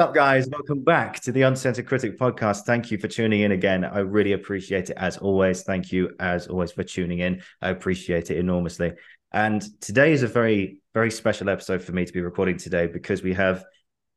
Up, guys? Welcome back to the Uncensored Critic podcast. Thank you for tuning in again. I really appreciate it as always. Thank you, as always, for tuning in. I appreciate it enormously. And today is a very, very special episode for me to be recording today because we have,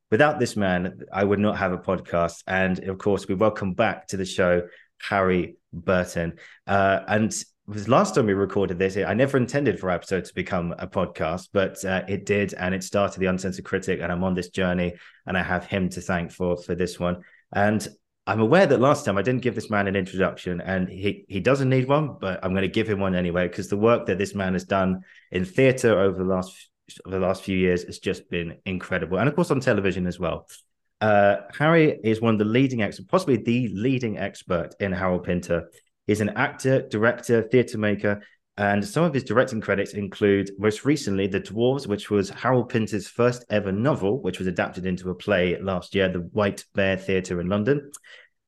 without this man, I would not have a podcast. And of course, we welcome back to the show Harry Burton. Uh, and was last time we recorded this. I never intended for episode to become a podcast, but uh, it did, and it started the Uncensored Critic, and I'm on this journey, and I have him to thank for for this one. And I'm aware that last time I didn't give this man an introduction, and he he doesn't need one, but I'm going to give him one anyway because the work that this man has done in theatre over the last over the last few years has just been incredible, and of course on television as well. Uh, Harry is one of the leading experts, possibly the leading expert in Harold Pinter. He's an actor, director, theatre maker, and some of his directing credits include most recently The Dwarfs, which was Harold Pinter's first ever novel, which was adapted into a play last year, at the White Bear Theatre in London.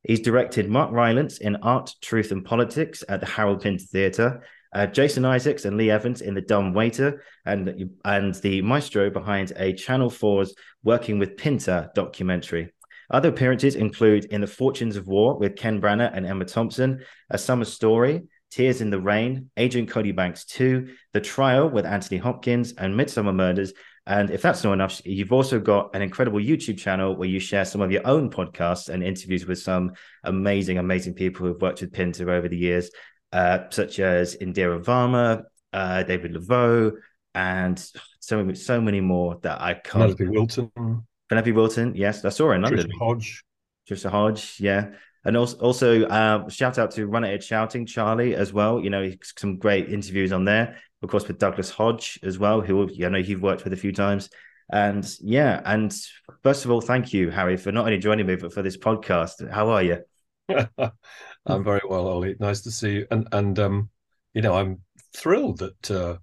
He's directed Mark Rylance in Art, Truth and Politics at the Harold Pinter Theatre, uh, Jason Isaacs and Lee Evans in The Dumb Waiter, and, and the maestro behind a Channel 4's Working with Pinter documentary. Other appearances include In the Fortunes of War with Ken Branagh and Emma Thompson, A Summer Story, Tears in the Rain, Agent Cody Banks 2, The Trial with Anthony Hopkins, and Midsomer Murders. And if that's not enough, you've also got an incredible YouTube channel where you share some of your own podcasts and interviews with some amazing, amazing people who've worked with Pinter over the years, uh, such as Indira Varma, uh, David Leveaux, and so, so many more that I can't. Penelope Wilton. Penelope Wilton, yes, I saw her in London. Trisha Hodge. Trisha Hodge, yeah. And also, also uh, shout out to Run It Shouting Charlie as well. You know, some great interviews on there. Of course, with Douglas Hodge as well, who I know you've worked with a few times. And yeah, and first of all, thank you, Harry, for not only joining me but for this podcast. How are you? I'm very well, Ollie. Nice to see you. And and um, you know, I'm thrilled that uh,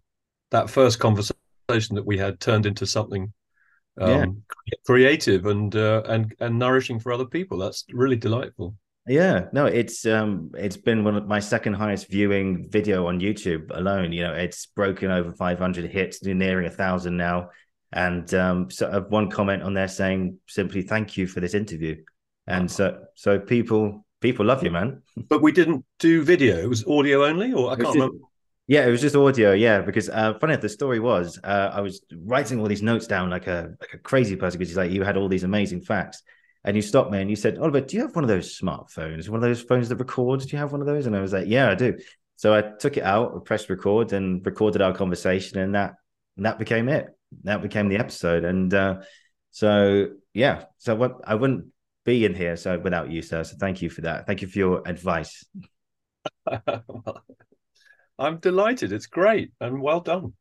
that first conversation that we had turned into something um, yeah. creative and uh, and and nourishing for other people. That's really delightful. Yeah, no, it's um, it's been one of my second highest viewing video on YouTube alone. You know, it's broken over 500 hits, nearing a thousand now. And um, so I've one comment on there saying simply thank you for this interview. And so so people people love you, man. But we didn't do video; it was audio only, or I can't remember. Yeah, it was just audio. Yeah, because uh, funny enough, the story was uh, I was writing all these notes down like a like a crazy person because he's like you had all these amazing facts, and you stopped me and you said, Oliver, do you have one of those smartphones? One of those phones that records? Do you have one of those? And I was like, Yeah, I do. So I took it out, pressed record, and recorded our conversation, and that and that became it. That became the episode, and uh, so yeah, so what I wouldn't be in here so without you, sir. So thank you for that. Thank you for your advice. I'm delighted. It's great and well done.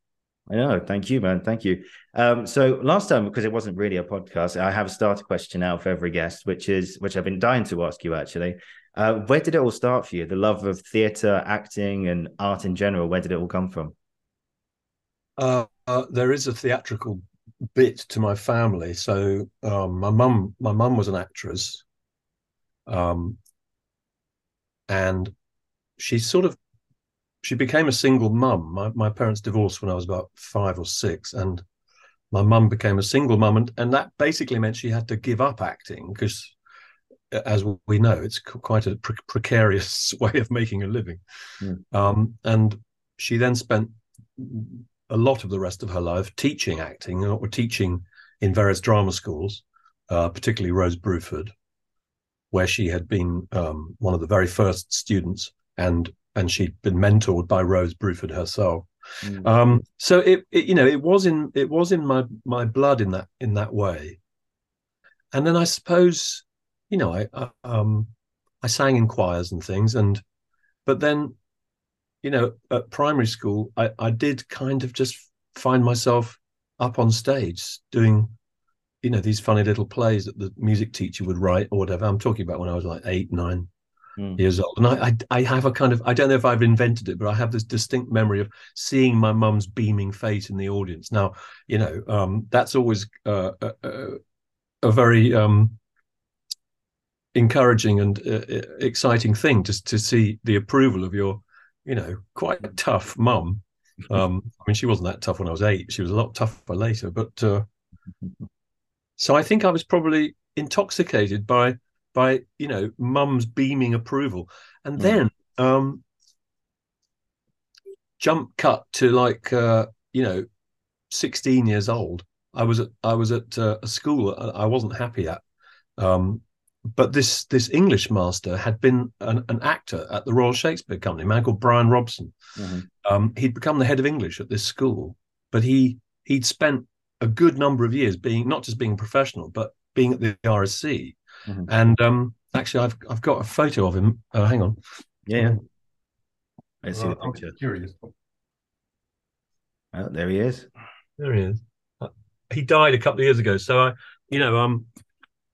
I know. Thank you, man. Thank you. Um, so last time, because it wasn't really a podcast, I have a starter question now for every guest, which is which I've been dying to ask you actually. Uh, where did it all start for you? The love of theatre, acting, and art in general. Where did it all come from? Uh, uh, there is a theatrical bit to my family. So um, my mum, my mum was an actress, um, and she sort of she became a single mum. My, my parents divorced when I was about five or six, and my mum became a single mum, and, and that basically meant she had to give up acting because, as we know, it's quite a pre- precarious way of making a living. Mm. Um, and she then spent a lot of the rest of her life teaching acting or teaching in various drama schools, uh, particularly Rose Bruford, where she had been um, one of the very first students and and she'd been mentored by Rose Bruford herself. Mm. Um, so it, it, you know, it was in it was in my my blood in that in that way. And then I suppose, you know, I, I um I sang in choirs and things, and but then, you know, at primary school, I I did kind of just find myself up on stage doing you know these funny little plays that the music teacher would write or whatever i'm talking about when i was like eight nine mm. years old. And I, I, I have a kind of I don't know if I've invented it, but I have this distinct memory of seeing my mum's beaming face in the audience. Now, you know, um, that's always uh, a, a, a, very um, encouraging and uh, exciting thing to to see the approval of your, you know, quite tough mum. Um, I mean, she wasn't that tough when I was eight. She was a lot tougher later, but uh, so I think I was probably intoxicated by by you know mum's beaming approval, and Mm. then um, jump cut to like uh, you know, sixteen years old. I was at I was at uh, a school I wasn't happy at, um, but this this English master had been an, an actor at the Royal Shakespeare Company, a man called Brian Robson. Mhm. Um, he'd become the head of English at this school, but he he'd spent a good number of years being not just being professional, but being at the RSC. Mhm. And um, actually, I've I've got a photo of him. Oh, hang on. Yeah. Let's see the Uh, I'm curious. Oh, there he is. There he is. Uh, He died a couple of years ago, so I, you know, um,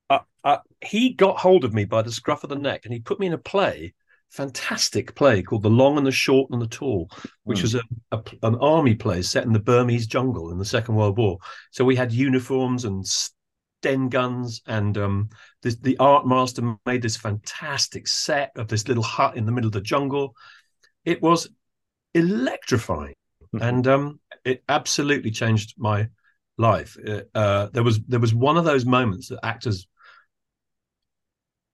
I, I, he got hold of me by the scruff of the neck, and he put me in a play, fantastic play called "The Long and the Short and the Tall," which Mm. was a, a an army play set in the Burmese jungle in the Second World War. So we had uniforms and Sten guns, and um, this, the art master made this fantastic set of this little hut in the middle of the jungle. It was electrifying and um, it absolutely changed my life. Uh, uh, there was there was one of those moments that actors,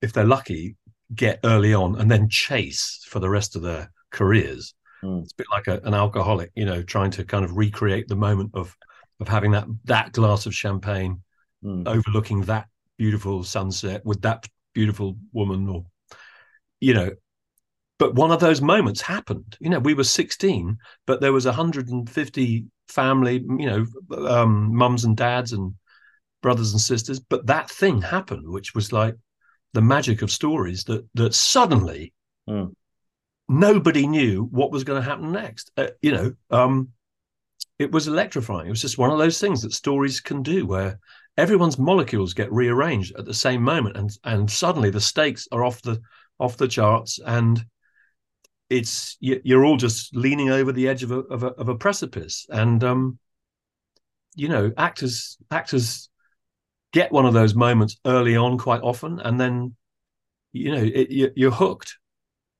if they're lucky, get early on and then chase for the rest of their careers. Mm. It's a bit like a, an alcoholic, you know, trying to kind of recreate the moment of of having that that glass of champagne Mm. overlooking that beautiful sunset with that beautiful woman or you know but one of those moments happened you know we were 16 but there was 150 family you know um mums and dads and brothers and sisters but that thing happened which was like the magic of stories that that suddenly Mm. nobody knew what was going to happen next uh, you know um it was electrifying it was just one of those things that stories can do where everyone's molecules get rearranged at the same moment and and suddenly the stakes are off the off the charts and it's you- you're all just leaning over the edge of a of a, of a precipice and um you know actors actors get one of those moments early on quite often and then you know it, you, you're hooked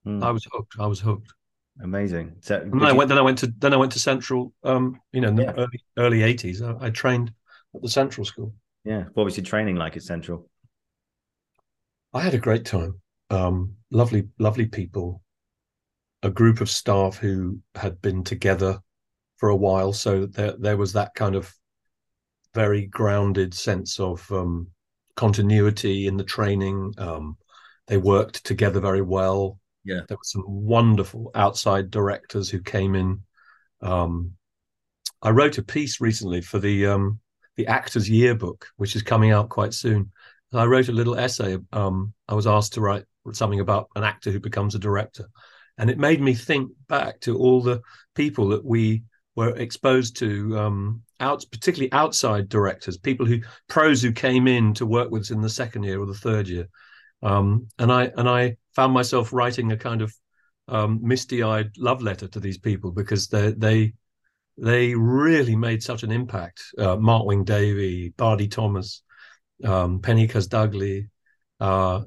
Mm. i was hooked i was hooked Amazing. So, and then I went then I went to then I went to Central um you know in the Yeah. early early 80s I, I trained at the Central School yeah. What was your training like at Central? I had a great time. Um, lovely, lovely people. A group of staff who had been together for a while, so there there was that kind of very grounded sense of um, continuity in the training. Um, they worked together very well. Yeah. there were some wonderful outside directors who came in. Um, I wrote a piece recently for the um, the Actors Yearbook, which is coming out quite soon. And I wrote a little essay. Um, I was asked to write something about an actor who becomes a director, and it made me think back to all the people that we were exposed to, um, out particularly outside directors, people who pros who came in to work with us in the second year or the third year, um, and I and I found myself writing a kind of um, misty-eyed love letter to these people because they they they really made such an impact. Uh, Mark Wing Davey, Bardi Thomas, um, Penny Casdagli. Uh,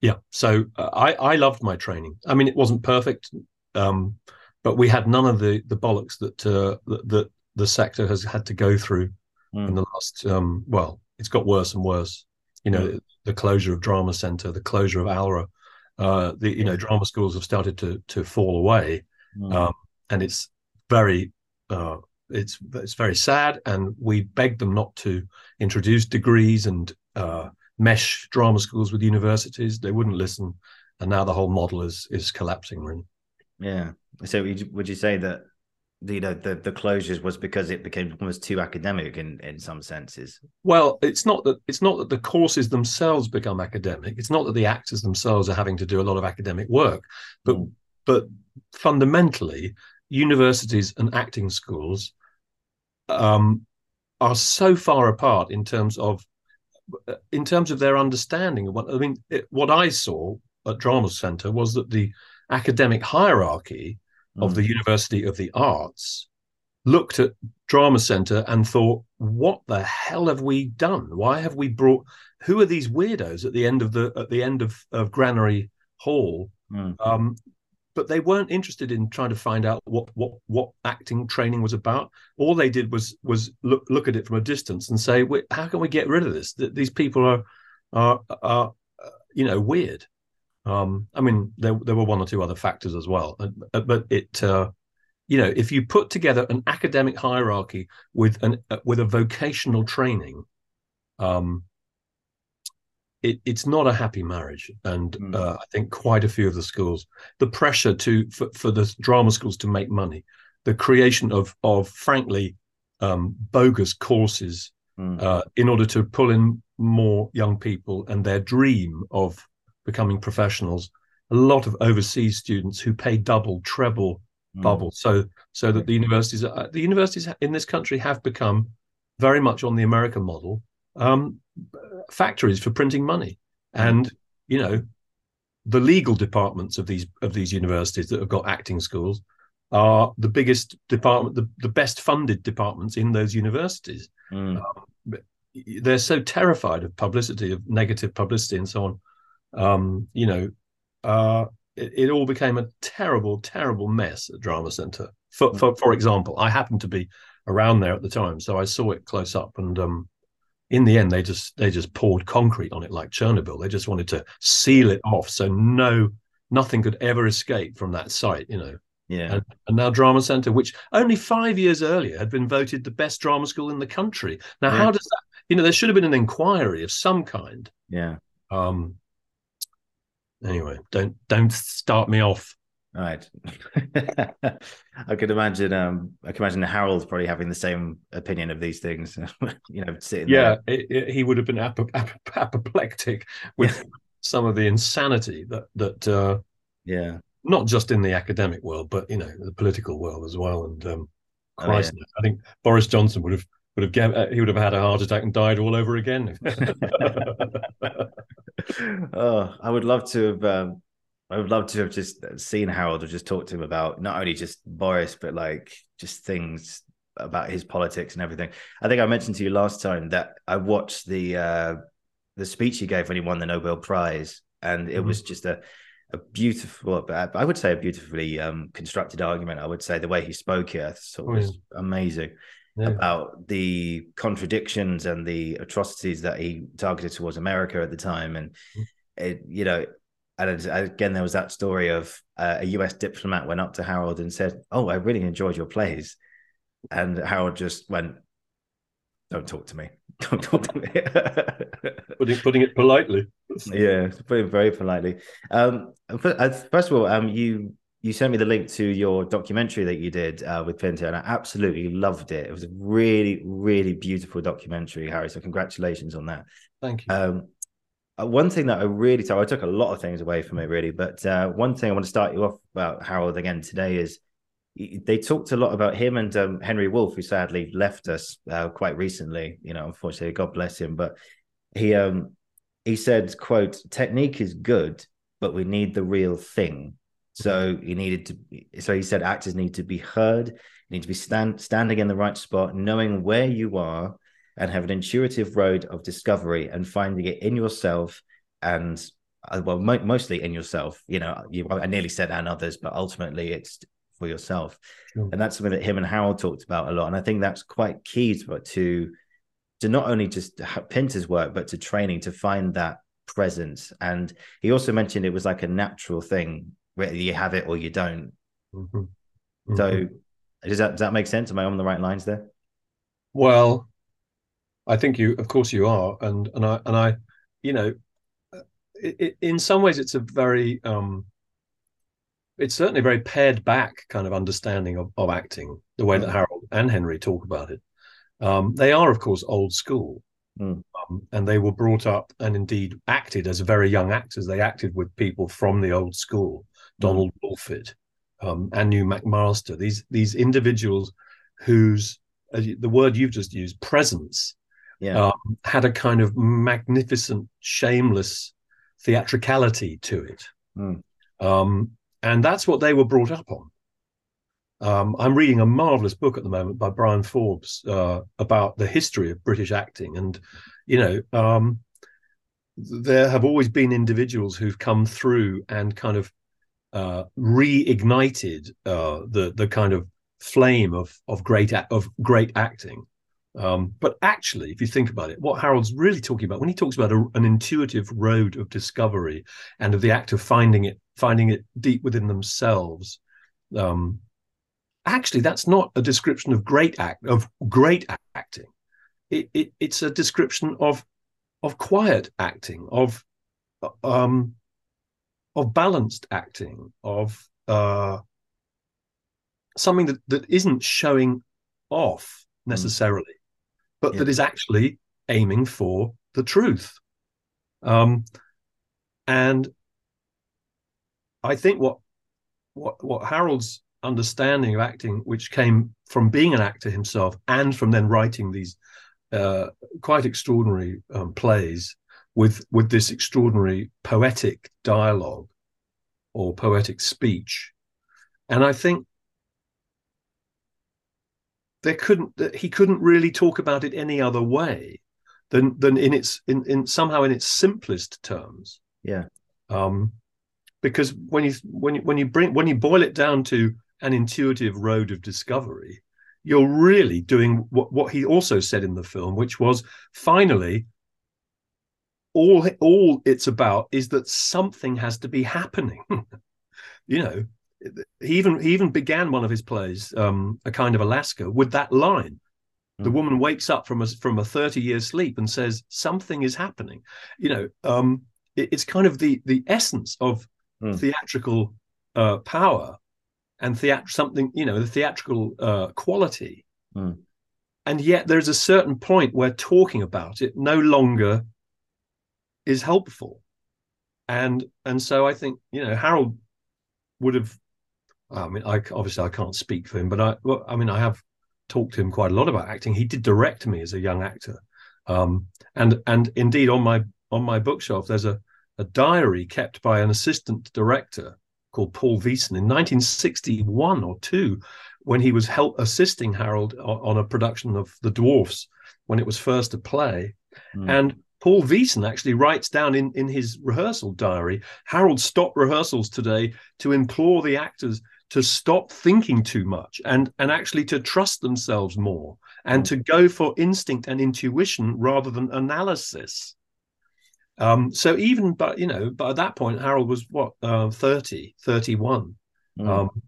yeah, so uh, I I loved my training. I mean, it wasn't perfect, um, but we had none of the the bollocks that uh, that, that the sector has had to go through Mm. in the last. Um, well, it's got worse and worse. You know, the closure of Drama Centre, the closure of Alra. Uh, the you know drama schools have started to to fall away Mm. um, and it's very uh, it's it's very sad and we begged them not to introduce degrees and uh, mesh drama schools with universities they wouldn't listen and now the whole model is is collapsing really Yeah. So would you, say that the, you know the the closures was because it became almost too academic in in some senses? well it's not that it's not that the courses themselves become academic it's not that the actors themselves are having to do a lot of academic work but Mm. but fundamentally universities and acting schools um, are so far apart in terms of in terms of their understanding of what I mean. It, what I saw at Drama Centre was that the academic hierarchy of Mm. the University of the Arts looked at Drama Centre and thought, "What the hell have we done? Why have we brought? Who are these weirdos at the end of the at the end of of Granary Hall Mm. um, but they weren't interested in trying to find out what what what acting training was about. All they did was was look look at it from a distance and say, "How can we get rid of this? These people are are are you know weird." Um, I mean, there there were one or two other factors as well, but it. Uh, you know, if you put together an academic hierarchy with an uh, with a vocational training, um, it, it's not a happy marriage, and mm. uh, I think quite a few of the schools, the pressure to for, for the drama schools to make money, the creation of of frankly um, bogus courses mm. uh, in order to pull in more young people and their dream of becoming professionals. A lot of overseas students who pay double, treble mm. bubble, so so that the universities the universities in this country have become very much on the American model. Um, factories for printing money, and you know, the legal departments of these of these universities that have got acting schools are the biggest department, the, the best funded departments in those universities. Mm. Um, they're so terrified of publicity, of negative publicity, and so on. Um, you know, uh, it, it, all became a terrible, terrible mess at Drama Centre. For, mm. for for example, I happened to be around there at the time, so I saw it close up, and um, in the end they just they just poured concrete on it like chernobyl. They just wanted to seal it off so no nothing could ever escape from that site you know. Yeah. And, and now drama center which only five years earlier had been voted the best drama school in the country. Now yeah. how does that you know there should have been an inquiry of some kind. Yeah. Um anyway don't don't start me off Right. I could imagine. Um, I can imagine Harold probably having the same opinion of these things. you know, sitting yeah, it, it, he would have been ap- ap- apoplectic with some of the insanity that that. Uh, yeah. Not just in the academic world, but you know, the political world as well. And um, Christ, oh, yeah. I think Boris Johnson would have would have uh, he would have had a heart attack and died all over again. oh, I would love to have. Um I would love to have just seen Harold or just talked to him about not only just Boris, but like just things about his politics and everything. I think I mentioned to you last time that I watched the uh, the speech he gave when he won the Nobel Prize, and it mm-hmm. was just a a beautiful, I would say a beautifully um, constructed argument. I would say the way he spoke it so oh, was yeah. amazing yeah. about the contradictions and the atrocities that he targeted towards America at the time, and mm-hmm. it, you know, and again, there was that story of uh, a US diplomat went up to Harold and said, "Oh, I really enjoyed your plays," and Harold just went, "Don't talk to me. Don't talk to me." putting, putting it politely. yeah, putting it very politely. Um, uh, first of all, um, you you sent me the link to your documentary that you did uh, with Pinter, and I absolutely loved it. It was a really, really beautiful documentary, Harry. So congratulations on that. Thank you. Um, one thing that I really so I took a lot of things away from it really, but uh, one thing I want to start you off about Harold again today is they talked a lot about him and um, Henry Woolf, who sadly left us uh, quite recently. You know, unfortunately, God bless him. But he um, he said, "quote Technique is good, but we need the real thing." So he needed to. So he said, actors need to be heard, need to be stand standing in the right spot, knowing where you are and have an intuitive road of discovery and finding it in yourself and uh, well mo- mostly in yourself you know you, i nearly said and others but ultimately it's for yourself sure. and that's something that him and harold talked about a lot and i think that's quite key to to, to not only just pinter's work but to training to find that presence and he also mentioned it was like a natural thing whether you have it or you don't mm-hmm. Mm-hmm. so does that does that make sense am i on the right lines there well I think you, of course, you are, and and I and I, you know, it, it, in some ways, it's a very, um, it's certainly a very pared back kind of understanding of, of acting, the way mm. that Harold and Henry talk about it. Um, they are, of course, old school, mm. um, and they were brought up and indeed acted as very young actors. They acted with people from the old school, mm. Donald Wolfit, um, Anew McMaster. These these individuals whose uh, the word you've just used, presence, yeah. um, had a kind of magnificent, shameless theatricality to it. Mm. Um, and that's what they were brought up on. Um, I'm reading a marvelous book at the moment by Brian Forbes uh, about the history of British acting. And, you know, um, there have always been individuals who've come through and kind of uh, reignited uh, the the kind of flame of of great of great acting. Um, but actually, if you think about it, what Harold's really talking about when he talks about a, an intuitive road of discovery and of the act of finding it, finding it deep within themselves, um, actually, that's not a description of great act of great acting. It, it, it's a description of of quiet acting, of um, of balanced acting, of uh, something that, that isn't showing off hmm. necessarily, mm. But yeah. that is actually aiming for the truth. Um, and I think what what what Harold's understanding of acting, which came from being an actor himself and from then writing these uh, quite extraordinary um, plays with with this extraordinary poetic dialogue or poetic speech, and I think there couldn't he couldn't really talk about it any other way than than in its in, in somehow in its simplest terms. Yeah. Um, because when you when you when you bring when you boil it down to an intuitive road of discovery, you're really doing what, what he also said in the film, which was finally all all it's about is that something has to be happening. you know, he even he even began one of his plays, um, a kind of Alaska, with that line. Mm. The woman wakes up from a from a 30 year sleep and says, Something is happening. You know, um, it, it's kind of the the essence of mm. theatrical uh, power and theat- something, you know, the theatrical uh, quality. Mm. And yet there's a certain point where talking about it no longer is helpful. And and so I think, you know, Harold would have I mean, I obviously I can't speak for him, but I well, I mean, I have talked to him quite a lot about acting. He did direct me as a young actor. Um, and and indeed on my on my bookshelf there's a a diary kept by an assistant director called Paul Wiesen in 1961 or two, when he was help assisting Harold on, a production of The Dwarfs when it was first a play. Mm. And Paul Wiesen actually writes down in, in his rehearsal diary Harold stopped rehearsals today to implore the actors to stop thinking too much and, and actually to trust themselves more and to go for instinct and intuition rather than analysis. Um, so even, but you know, but at that point, Harold was what uh, 30, 31. Mm. Um,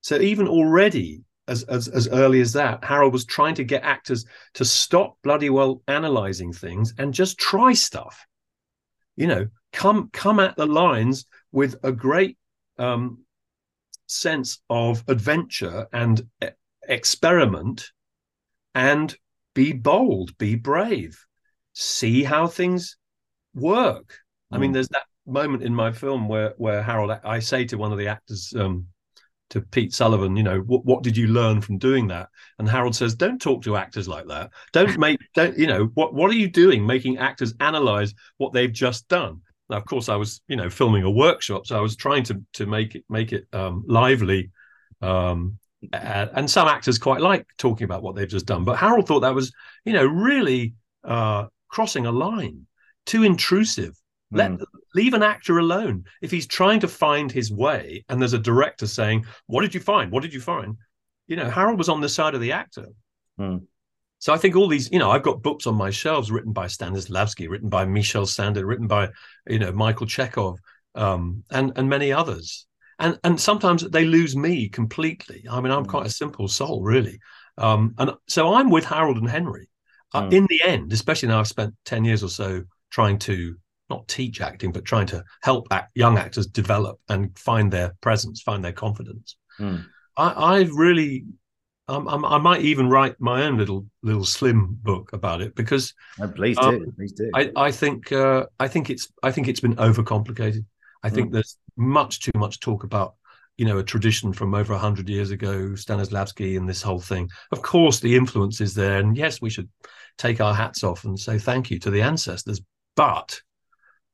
so even already, as, as as early as that, Harold was trying to get actors to stop bloody well analyzing things and just try stuff. You know, come come at the lines with a great um, sense of adventure and experiment, and be bold, be brave, see how things work. Mm. I mean, hmm. there's that moment in my film where where Harold, I say to one of the actors, um, to Pete Sullivan, you know, what what did you learn from doing that? And Harold says, don't talk to actors like that. Don't make, don't you know, what what are you doing, making actors analyze what they've just done? Now, of course, I was, you know, filming a workshop, so I was trying to to make it make it um, lively. Um, and some actors quite like talking about what they've just done, but Harold thought that was, you know, really uh, crossing a line too intrusive. Let mm. leave an actor alone. If he's trying to find his way, and there's a director saying, "What did you find? What did you find?" You know, Harold was on the side of the actor. Mm. So I think all these, you know, I've got books on my shelves written by Stanislavski, written by Michel Saint-Denis, written by, you know, Michael Chekhov, um, and and many others. And and sometimes they lose me completely. I mean, I'm quite a simple soul, really. Um, and so I'm with Harold and Henry. Uh, mm. in the end, especially now I've spent ten years or so trying to not teach acting, but trying to help act, young actors develop and find their presence, find their confidence. Mm. I, I really, um, i might even write my own little little slim book about it because oh, please um, do, please do. I, I think uh, I think it's I think it's been overcomplicated. I think mm. there's much too much talk about you know a tradition from over 100 years ago stanislavski and this whole thing of course the influence is there and yes we should take our hats off and say thank you to the ancestors but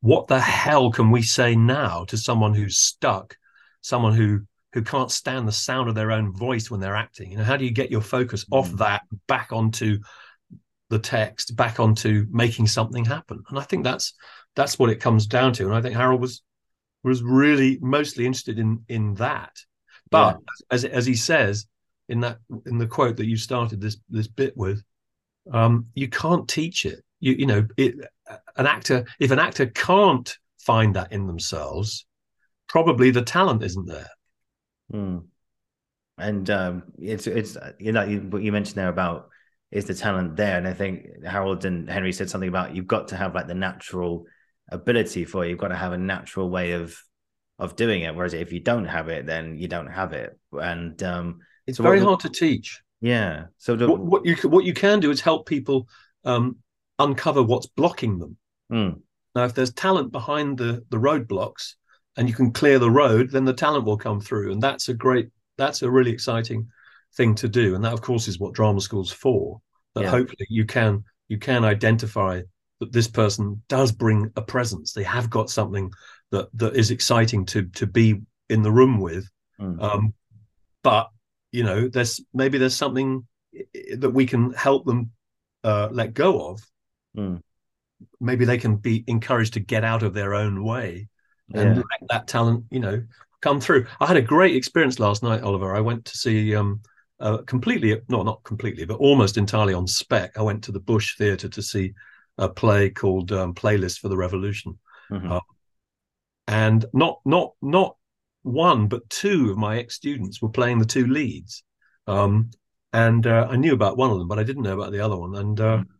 what the hell can we say now to someone who's stuck, someone who who can't stand the sound of their own voice when they're acting? You know, how do you get your focus off mm. that back onto the text, back onto making something happen? And I think that's that's what it comes down to. And I think Harold was was really mostly interested in in that. But yeah. as as he says in that in the quote that you started this this bit with, um, you can't teach it. You you know it, an actor if an actor can't find that in themselves, probably the talent isn't there. Mm. And um, it's it's you know what you mentioned there about is the talent there, and I think Harold and Henry said something about you've got to have like the natural ability for it. You've got to have a natural way of of doing it. Whereas if you don't have it, then you don't have it. And um, it's so very hard to teach. Yeah. So the, what, what, you what you can do is help people um, uncover what's blocking them. Mm. Now, if there's talent behind the the roadblocks, and you can clear the road, then the talent will come through, and that's a great, that's a really exciting thing to do. And that, of course, is what drama school's for. That yeah. hopefully you can you can identify that this person does bring a presence. They have got something that that is exciting to to be in the room with. Mm. Um, but you know, there's maybe there's something that we can help them uh, let go of. Mm. Maybe they can be encouraged to get out of their own way and yeah. let that talent, you know, come through. I had a great experience last night, Oliver. I went to see um, uh, completely, no, not completely, but almost entirely on spec. I went to the Bush Theatre to see a play called um, Playlist for the Revolution, mm-hmm. uh, and not not not one but two of my ex students were playing the two leads, um, and uh, I knew about one of them, but I didn't know about the other one, and. Uh, mm-hmm.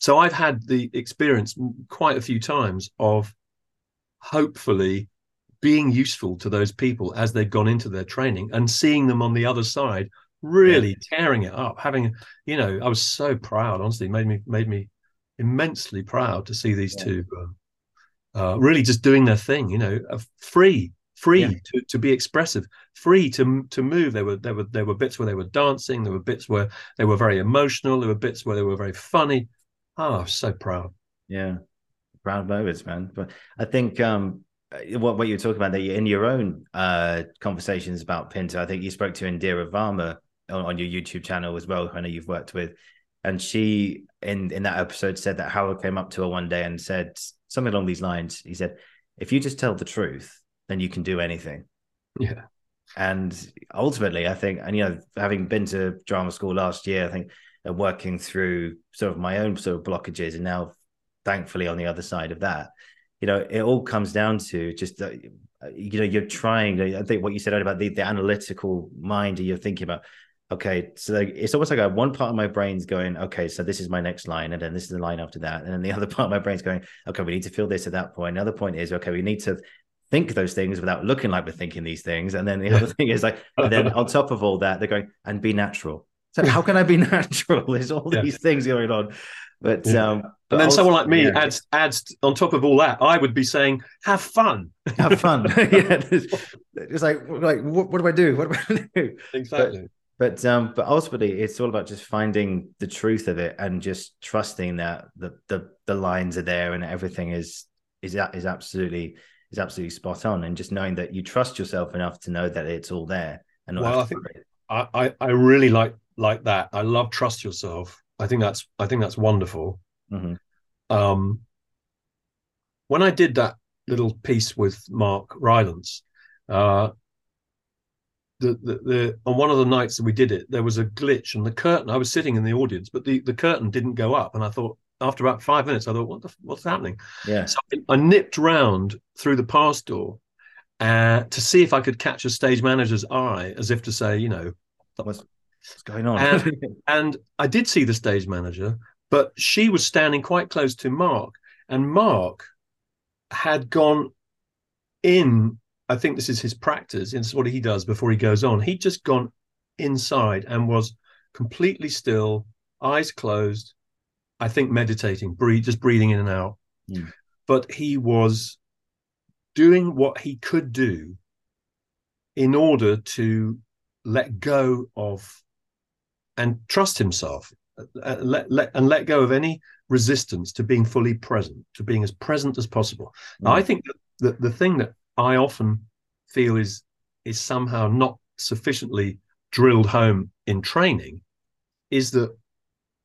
So I've had the experience quite a few times of hopefully being useful to those people as they've gone into their training and seeing them on the other side really yeah. tearing it up having you know i was so proud honestly made me made me immensely proud to see these yeah. two uh, uh, really just doing their thing you know uh, free free yeah. to, to be expressive free to to move there were there were there were bits where they were dancing there were bits where they were very emotional there were bits where they were very funny oh so proud yeah proud moments man but i think um what what you were talking about that you in your own uh, conversations about Pinter, I think you spoke to Indira Varma on, on, your YouTube channel as well. I know you've worked with, and she in in that episode said that Harold came up to her one day and said something along these lines. He said, "If you just tell the truth, then you can do anything." Yeah. And ultimately, I think, and you know, having been to drama school last year, I think, and working through sort of my own sort of blockages, and now, thankfully, on the other side of that, you know, it all comes down to just that, you know, you're trying. I think what you said about the, the analytical mind, you're thinking about, okay, so it's almost like one part of my brain's going, okay, so this is my next line, and then this is the line after that, and then the other part of my brain's going, okay, we need to feel this at that point. Another point is, okay, we need to think those things without looking like we're thinking these things, and then the other thing is like, and then on top of all that, they're going and be natural. So how can I be natural? There's all yeah. these things going on. But yeah. um, but and then someone like me yeah. adds adds on top of all that, I would be saying, "Have fun, have fun." yeah, it's like like what, what, do I do? What do I do? Exactly. But, but um, but ultimately, it's all about just finding the truth of it and just trusting that the the the lines are there and everything is is is absolutely is absolutely spot on, and just knowing that you trust yourself enough to know that it's all there. And well, I think I, I I really like like that. I love trust yourself I think that's I think that's wonderful. Mm-hmm. Um, when I did that little piece with Mark Rylance, uh, the, the, the on one of the nights that we did it, there was a glitch and the curtain. I was sitting in the audience, but the, the curtain didn't go up, and I thought after about five minutes, I thought, what the, what's happening? Yeah. So I, I nipped round through the pass door uh, to see if I could catch a stage manager's eye, as if to say, you know, what's, What's going on? And, and I did see the stage manager, but she was standing quite close to Mark, and Mark had gone in. I think this is his practice. It's what he does before he goes on. He'd just gone inside and was completely still, eyes closed. I think meditating, breathe, just breathing in and out. Mm. But he was doing what he could do in order to let go of and trust himself uh, let, let, and let go of any resistance to being fully present, to being as present as possible. Mm. Now, I think that the, the thing that I often feel is is somehow not sufficiently drilled home in training is that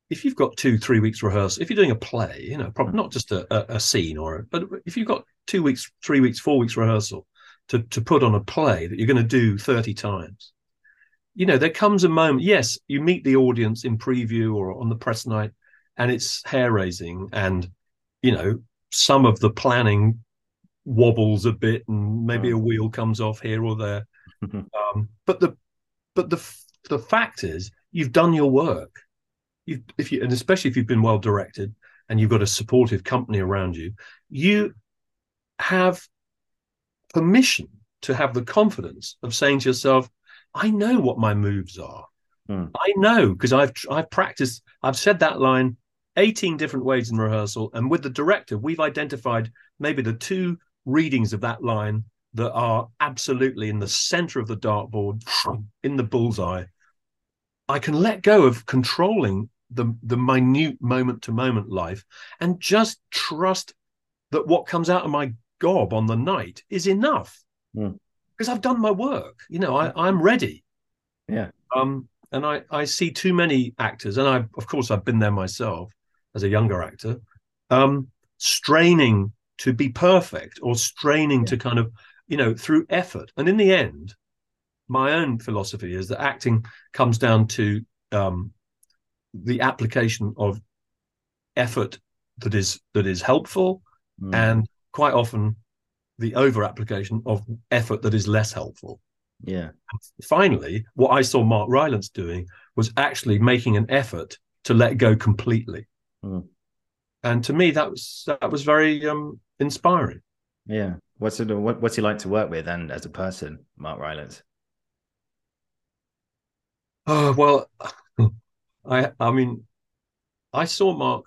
if you've got two, three weeks rehearsal, if you're doing a play, you know, probably not just a, a, a scene or, a, but if you've got two weeks, three weeks, four weeks rehearsal to, to put on a play that you're going to do 30 times, you know, there comes a moment, yes, you meet the audience in preview or on the press night and it's hair raising and, you know, some of the planning wobbles a bit and maybe a wheel comes off here or there. um, but the, but the, the fact is you've done your work You've if you and especially if you've been well directed and you've got a supportive company around you, you have permission to have the confidence of saying to yourself, I know what my moves are. Hmm. I know because I've I've practiced, I've said that line 18 different ways in rehearsal. And with the director, we've identified maybe the two readings of that line that are absolutely in the center of the dartboard, in the bullseye. I can let go of controlling the the minute moment to moment life and just trust that what comes out of my gob on the night is enough mm. Because I've done my work. You know, I, I'm ready. Yeah. Um, and I I see too many actors, and I of course I've been there myself as a younger actor, um, straining to be perfect or straining yeah. to kind of you know through effort. And in the end, my own philosophy is that acting comes down to um, the application of effort that is that is helpful mm. and quite often the over application of effort that is less helpful. Yeah. Finally what i saw mark rylance doing was actually making an effort to let go completely. Mm. and to me that was that was very um inspiring. Yeah. What's it what, what's he like to work with and as a person mark rylance? Oh well I I mean, I saw Mark.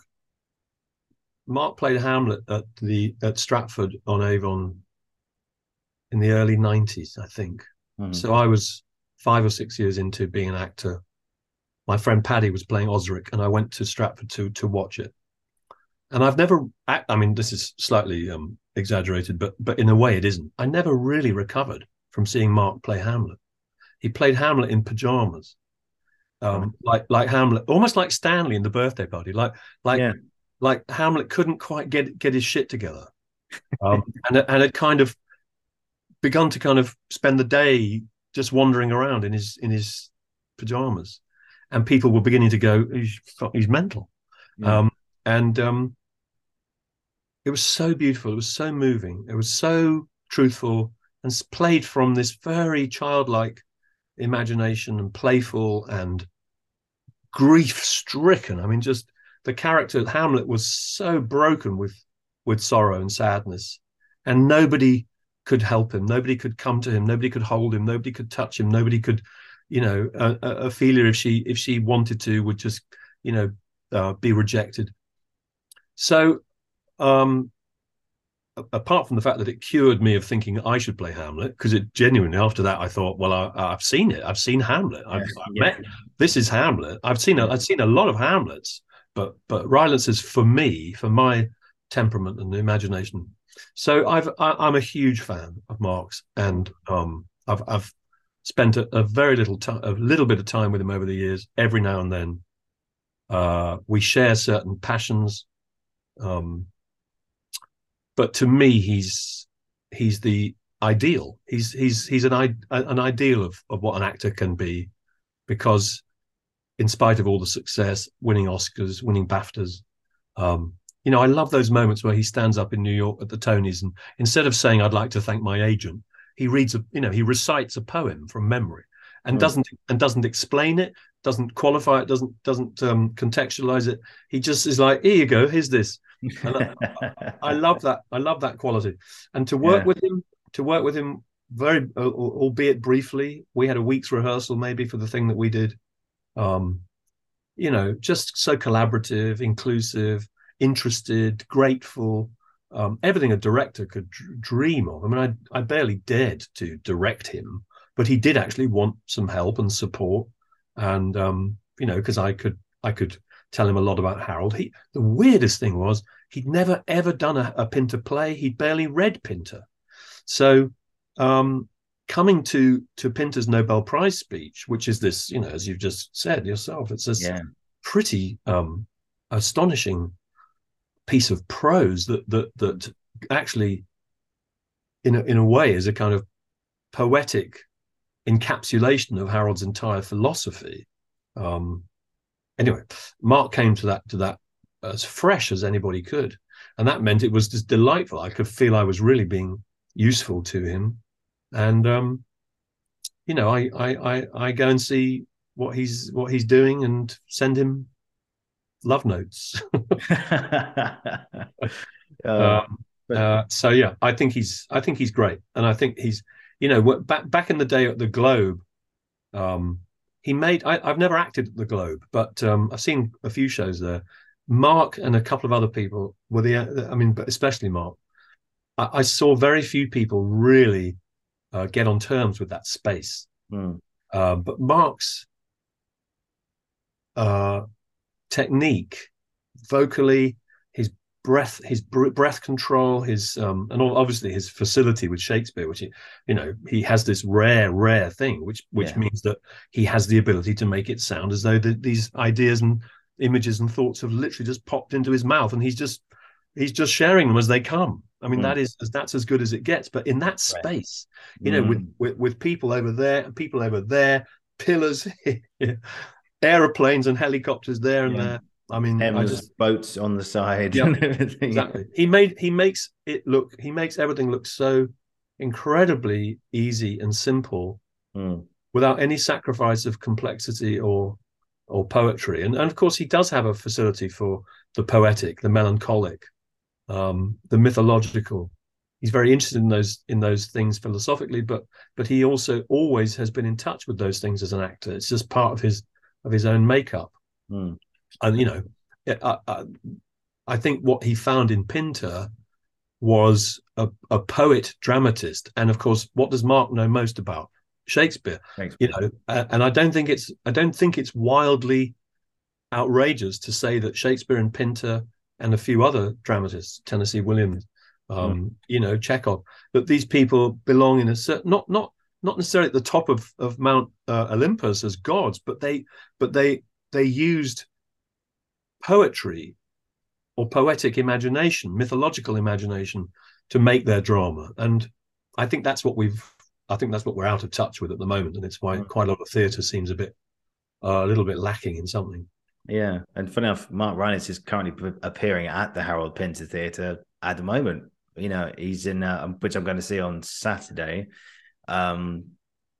Mark played Hamlet at the at Stratford on Avon in the early '90s, I think. Mm. So I was five or six years into being an actor. My friend Paddy was playing Osric, and I went to Stratford to to watch it. And I've never, I mean, this is slightly um, exaggerated, but but in a way it isn't. I never really recovered from seeing Mark play Hamlet. He played Hamlet in pajamas um, like like Hamlet, almost like Stanley in the birthday party, like like yeah. Like Hamlet couldn't quite get get his shit together, um, and and had kind of begun to kind of spend the day just wandering around in his in his pajamas, and people were beginning to go, he's he's mental, yeah. um, and um, it was so beautiful, it was so moving, it was so truthful, and played from this very childlike imagination and playful and grief stricken. I mean, just the character Hamlet was so broken with with sorrow and sadness, and nobody could help him. Nobody could come to him. Nobody could hold him. Nobody could touch him. Nobody could, you know, uh, Ophelia, if she if she wanted to, would just, you know, uh, be rejected. So, um, apart from the fact that it cured me of thinking I should play Hamlet, because it genuinely after that I thought, well, I, have seen it. I've seen Hamlet. I've, I've met this is Hamlet. I've seen a, I've seen a lot of Hamlets, but but Rylance is for me, for my temperament and imagination. So I've I, am a huge fan of Mark's, and um, I've I've spent a, a very little time, a little bit of time with him over the years. Every now and then, uh, we share certain passions. Um, but to me, he's he's the ideal. He's he's he's an an ideal of of what an actor can be, because in spite of all the success, winning Oscars, winning BAFTAs, um, you know, I love those moments where he stands up in New York at the Tonys and instead of saying "I'd like to thank my agent," he reads a you know he recites a poem from memory and mm. doesn't and doesn't explain it, doesn't qualify it, doesn't doesn't um, contextualize it. He just is like, "Here you go, here's this." I, I, love that. I love that quality. And to work yeah. with him, to work with him very, albeit briefly, we had a week's rehearsal maybe for the thing that we did. Um, you know, just so collaborative, inclusive, interested, grateful. Um, everything a director could dream of. I mean, I, I barely dared to direct him, but he did actually want some help and support, and um, you know, because I could I could tell him a lot about Harold. He the weirdest thing was he'd never ever done a, a Pinter play. He'd barely read Pinter. So um, coming to to Pinter's Nobel Prize speech, which is this, you know, as you've just said yourself, it's this yeah. pretty um, astonishing piece of prose that that that actually, in a, in a way, is a kind of poetic encapsulation of Harold's entire philosophy. Um, anyway, Mark came to that to that as fresh as anybody could, and that meant it was just delightful. I could feel I was really being useful to him, and um, you know, I, I I I go and see what he's what he's doing and send him love notes. um, uh, so yeah, I think he's I think he's great, and I think he's you know back back in the day at the Globe, um, he made I, have never acted at the Globe, but um, I've seen a few shows there. Mark and a couple of other people were the I mean, but especially Mark. I, I saw very few people really uh, get on terms with that space. Mm. Uh, but Mark's uh, technique, vocally, his breath, his breath control, his um, and obviously his facility with Shakespeare, which he, you know, he has this rare, rare thing, which which yeah. means that he has the ability to make it sound as though the, these ideas and images and thoughts have literally just popped into his mouth, and he's just he's just sharing them as they come. I mean, mm. that is that's as good as it gets. But in that space, right. you know, mm. with, with with people over there and people over there, pillars, aeroplanes and helicopters there and yeah. there. I mean, I just boats on the side. Yeah, exactly. He made he makes it look. He makes everything look so incredibly easy and simple, mm. without any sacrifice of complexity or or poetry. And, and of course, he does have a facility for the poetic, the melancholic, um, the mythological. He's very interested in those in those things philosophically, but but he also always has been in touch with those things as an actor. It's just part of his of his own makeup. Mm. And you know, I, I, I, think what he found in Pinter was a, a, poet dramatist, and of course, what does Mark know most about Shakespeare? Shakespeare. You know, and I don't think it's I don't think it's wildly outrageous to say that Shakespeare and Pinter and a few other dramatists, Tennessee Williams, um, mm. you know, Chekhov, that these people belong in a certain not not not necessarily at the top of of Mount uh, Olympus as gods, but they but they they used poetry or poetic imagination, mythological imagination, to make their drama, and I think that's what we've I think that's what we're out of touch with at the moment, and it's why mm. quite a lot of theatre seems a bit uh, a little bit lacking in something. Yeah, and funny enough, Mark Rylance is currently appearing at the Harold Pinter Theatre at the moment. You know, he's in uh, which I'm going to see on Saturday um,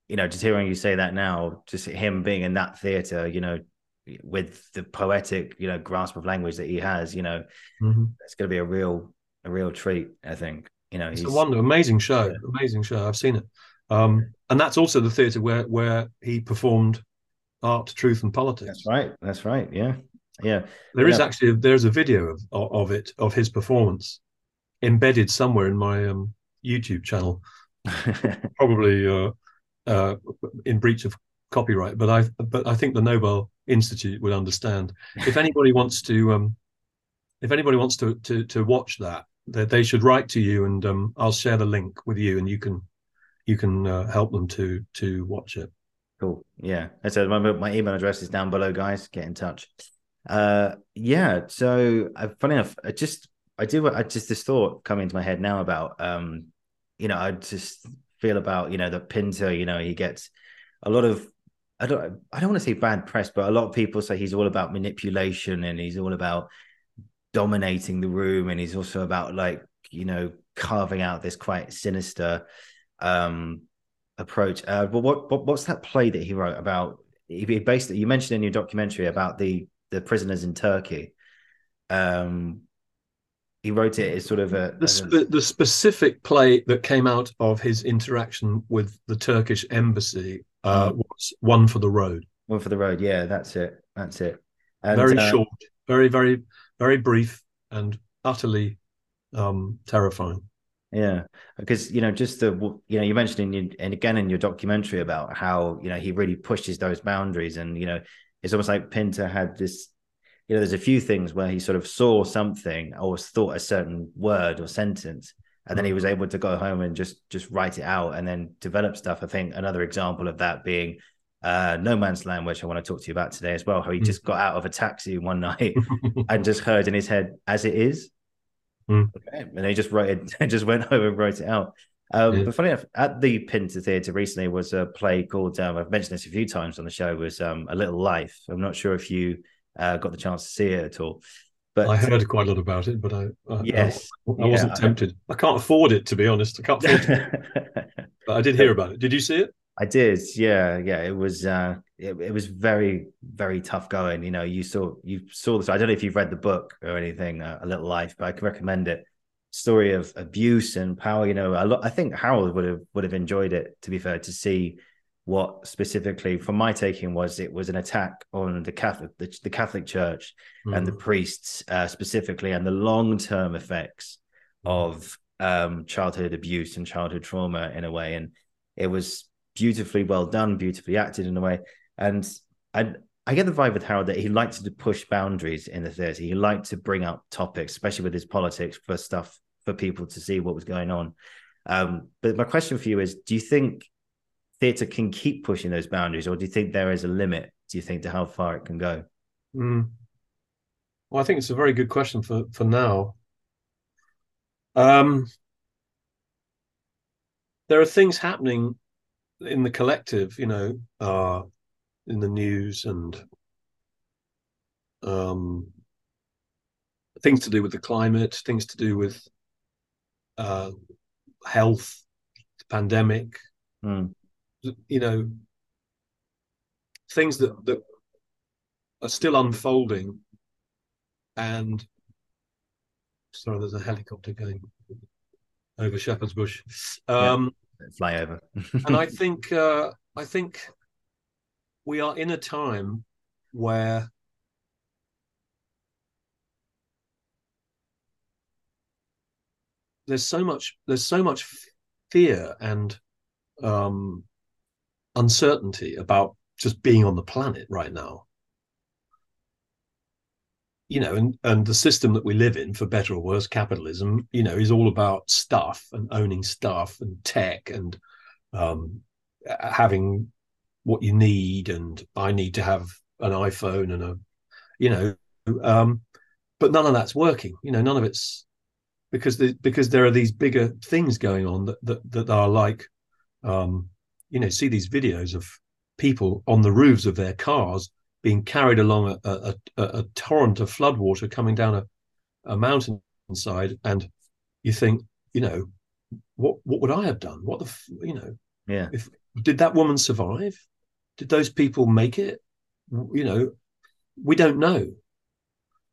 you know, just hearing you say that now, just him being in that theater, you know, with the poetic, you know, grasp of language that he has, you know, mm-hmm. it's going to be a real, a real treat. I think, you know, it's a wonder, amazing show, yeah. amazing show. I've seen it, um, and that's also the theater where where he performed art, truth, and politics. That's right. That's right. Yeah, yeah. There yeah. is actually there's a video of of it of his performance embedded somewhere in my um, YouTube channel. probably uh, uh, in breach of copyright, but I but I think the Nobel Institute would understand. If anybody wants to, um, if anybody wants to to to watch that, they, they should write to you, and um, I'll share the link with you, and you can you can uh, help them to to watch it. Cool. Yeah. And so my, my email address is down below, guys. Get in touch. Uh, yeah. So uh, funny enough, I just I do I just this thought coming into my head now about um you know, I just feel about, you know, the Pinter, you know, he gets a lot of I don't I don't want to say bad press, but a lot of people say he's all about manipulation and he's all about dominating the room and he's also about like, you know, carving out this quite sinister um approach. Uh but what, what what's that play that he wrote about he basically you mentioned in your documentary about the the prisoners in Turkey. Um he wrote it as sort of a the, the specific play that came out of his interaction with the Turkish embassy uh, mm. was one for the road. One for the road, yeah, that's it. That's it. And, very uh, short, very, very, very brief, and utterly um, terrifying. Yeah, because you know, just the you know, you mentioned in your, and again in your documentary about how you know he really pushes those boundaries, and you know, it's almost like Pinter had this you know, there's a few things where he sort of saw something or thought a certain word or sentence, and then he was able to go home and just just write it out and then develop stuff. I think another example of that being uh, No Man's Land, which I want to talk to you about today as well. How he Mm. just got out of a taxi one night and just heard in his head, "As it is," Mm. okay. and he just wrote it, and just went home and wrote it out. Um, Yeah. But funny enough, at the Pinter Theatre recently was a play called. Um, I've mentioned this a few times on the show. Was um, A Little Life. I'm not sure if you uh, got the chance to see it at all. But I heard quite a lot about it, but I, I yes, I, I wasn't yeah. tempted. I can't afford it to be honest. I can't afford it, but I did hear about it. Did you see it? I did, yeah, yeah. It was uh it, it was very, very tough going. You know, you saw you saw this. I don't know if you've read the book or anything, uh, A Little Life, but I can recommend it. Story of abuse and power. You know, lot. I think Harold would have would have enjoyed it. To be fair, to see what specifically, from my taking, was it was an attack on the Catholic the, the Catholic Church and the Mm. priests uh, specifically, and the long term effects of um, childhood abuse and childhood trauma in a way. And it was beautifully well done, beautifully acted in a way. And I, I get the vibe with Harold that he liked to push boundaries in the theatre. He liked to bring up topics, especially with his politics, for stuff for people to see what was going on. Um, but my question for you is: Do you think theatre can keep pushing those boundaries, or do you think there is a limit? Do you think to how far it can go? Mm. Well, I think it's a very good question for for now. Um, there are things happening in the collective, you know, uh, in the news and um, things to do with the climate, things to do with uh, health, the pandemic, Mm, you know, things that that are still unfolding. And sorry, there's a helicopter going over Shepherd's Bush. Um, fly over. and I think uh, I think we are in a time where there's so much there's so much fear and um, uncertainty about just being on the planet right now. You know, and and the system that we live in, for better or worse, capitalism, you know, is all about stuff and owning stuff and tech and um, having what you need. And I need to have an iPhone and a, you know, um, but none of that's working. You know, none of it's because the, because there are these bigger things going on that that, that are like um, you know, see these videos of people on the roofs of their cars being carried along a, a, a, a torrent of floodwater coming down a, a mountainside, and you think, you know, what what would I have done? What the, f- you know, yeah. if did that woman survive? Did those people make it? You know, we don't know.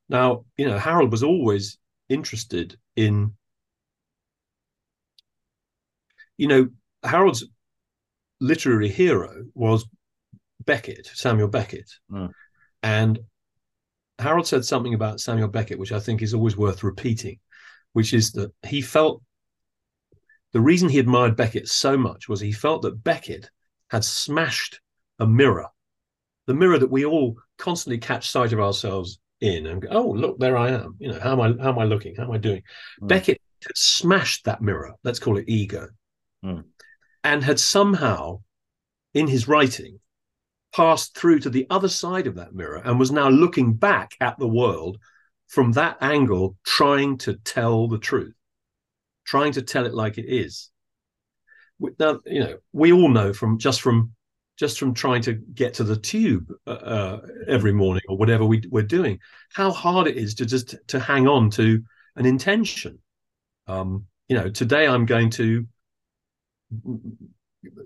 Now, you know, Harold was always interested in, you know, Harold's literary hero was Beckett, Samuel Beckett. Mm. And Harold said something about Samuel Beckett, which I think is always worth repeating, which is that he felt the reason he admired Beckett so much was he felt that Beckett had smashed a mirror, the mirror that we all constantly catch sight of ourselves in and go, oh, look, there I am. You know, how am I how am I looking? How am I doing? Mm. Beckett had smashed that mirror, let's call it ego, Mm. and had somehow, in his writing, passed through to the other side of that mirror and was now looking back at the world from that angle, trying to tell the truth, trying to tell it like it is. Now, you know, we all know from just from just from trying to get to the tube uh, uh, every morning or whatever we, we're doing, how hard it is to just to hang on to an intention. Um, you know, today I'm going to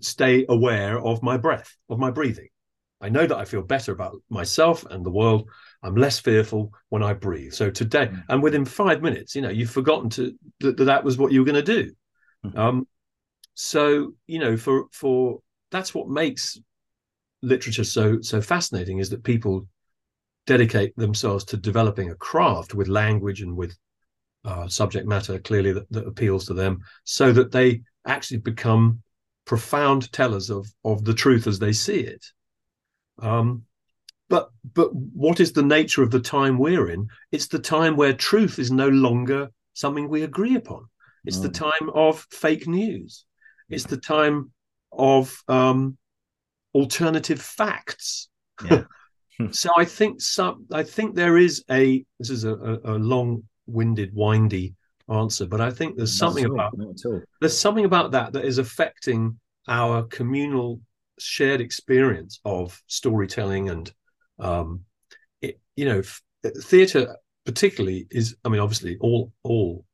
stay aware of my breath, of my breathing. I know that I feel better about myself and the world. I'm less fearful when I breathe. So today, Mm. and within five minutes, you know, you've forgotten to that that was what you were going to do. Mhm. Um, so you know, for for that's what makes literature so so fascinating is that people dedicate themselves to developing a craft with language and with uh, subject matter clearly that, that appeals to them, so that they actually become profound tellers of of the truth as they see it. Um, but but what is the nature of the time we're in? It's the time where truth is no longer something we agree upon. It's the Mm. time of fake news. It's the time of um, alternative facts. Yeah. so I think some I think there is a this is a, a, a long-winded, windy answer, but I think there's something about there's something about that that is affecting our communal shared experience of storytelling and um, it, you know theatre particularly is I mean obviously all all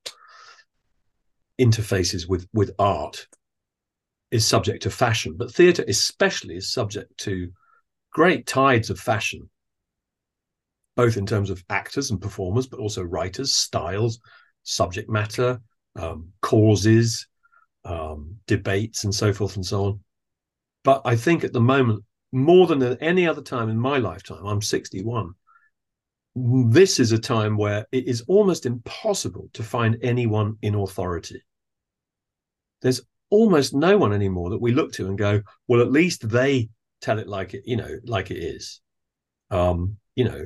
interfaces with with art is subject to fashion, but theatre especially is subject to great tides of fashion, both in terms of actors and performers, but also writers, styles, subject matter, um, causes, um, debates, and so forth and so on. But I think at the moment, more than at any other time in my lifetime, I'm 61. This is a time where it is almost impossible to find anyone in authority. There's almost no one anymore that we look to and go, well, at least they tell it like it, you know, like it is. Um, you know,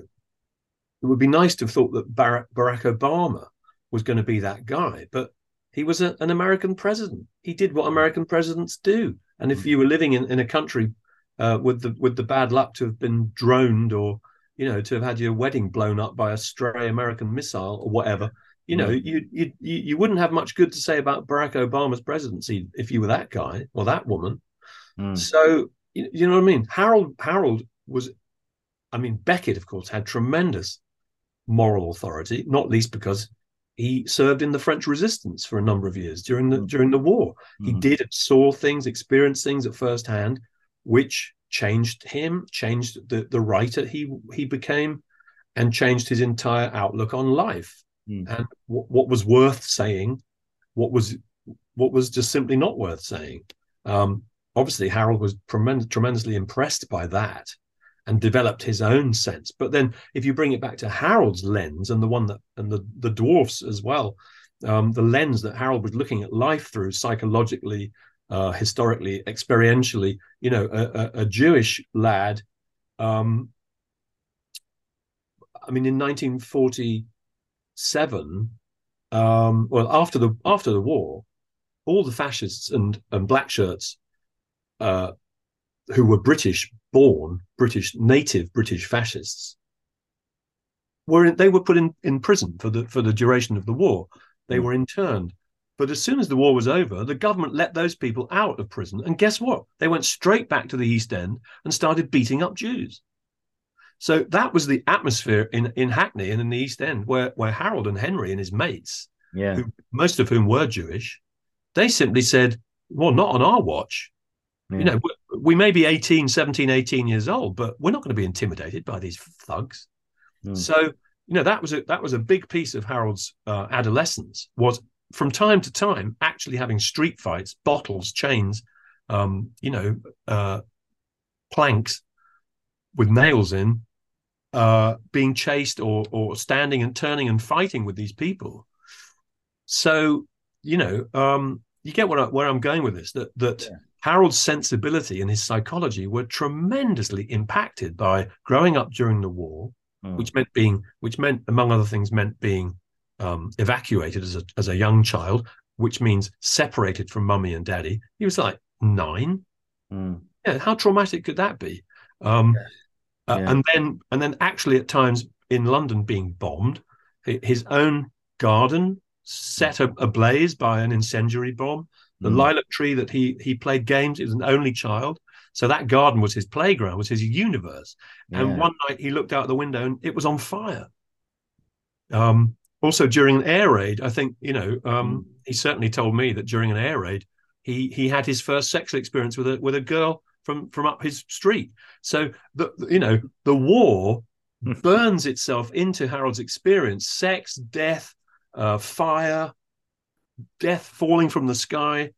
it would be nice to have thought that Barack, Barack Obama was going to be that guy, but he was a, an American president. He did what American presidents do. And if hmm. you were living in, in a country uh, with the with the bad luck to have been droned or you know to have had your wedding blown up by a stray American missile or whatever, you know, mm. you, you you wouldn't have much good to say about Barack Obama's presidency if you were that guy or that woman. Mm. So you, you know what I mean? Harold Harold was, I mean, Beckett, of course, had tremendous moral authority, not least because he served in the French resistance for a number of years during the mm. during the war. He did saw things, experienced things at first hand, which changed him, changed the the writer he he became, and changed his entire outlook on life mm. and w- what was worth saying, what was what was just simply not worth saying. Um, obviously, Harold was tremend- tremendously impressed by that and developed his own sense. But then, if you bring it back to Harold's lens and the one that and the the dwarfs as well, um, the lens that Harold was looking at life through psychologically, uh, historically, experientially, you know, a, a, a Jewish lad. Um, I mean, in 1947, um, well, after the after the war, all the fascists and and black shirts, uh, who were British born, British native British fascists, were in, they were put in, in prison for the for the duration of the war. They mm. were interned. But as soon as the war was over, the government let those people out of prison. And guess what? They went straight back to the East End and started beating up Jews. So that was the atmosphere in, in Hackney and in the East End, where where Harold and Henry and his mates, yeah, who, most of whom were Jewish, they simply said, "Well, not on our watch." Yeah. You know, we, we, may be 18, 17, 18 years old, but we're not going to be intimidated by these thugs. Mm. So, you know, that was a that was a big piece of Harold's uh, adolescence. Was from time to time actually having street fights, bottles, chains, um, you know, uh, planks with nails in uh, being chased or or standing and turning and fighting with these people. So you know, um, you get what I, where I'm going with this. That that yeah. Harold's sensibility and his psychology were tremendously impacted by growing up during the war, mm. which meant being, which meant among other things, meant being um, evacuated as a as a young child, which means separated from mummy and daddy. He was like nine. Mm. Yeah, how traumatic could that be? Um, yes uh, and then and then actually at times in London being bombed, his own garden set ablaze by an incendiary bomb. The mm. lilac tree that he he played games. He was an only child, so that garden was his playground, was his universe. Yeah. And one night he looked out the window and it was on fire. Um, also during an air raid, I think you know um, mm. he certainly told me that during an air raid he he had his first sexual experience with a with a girl from from up his street. So the you know the war burns itself into Harold's experience: sex, death, uh, fire, death falling from the sky,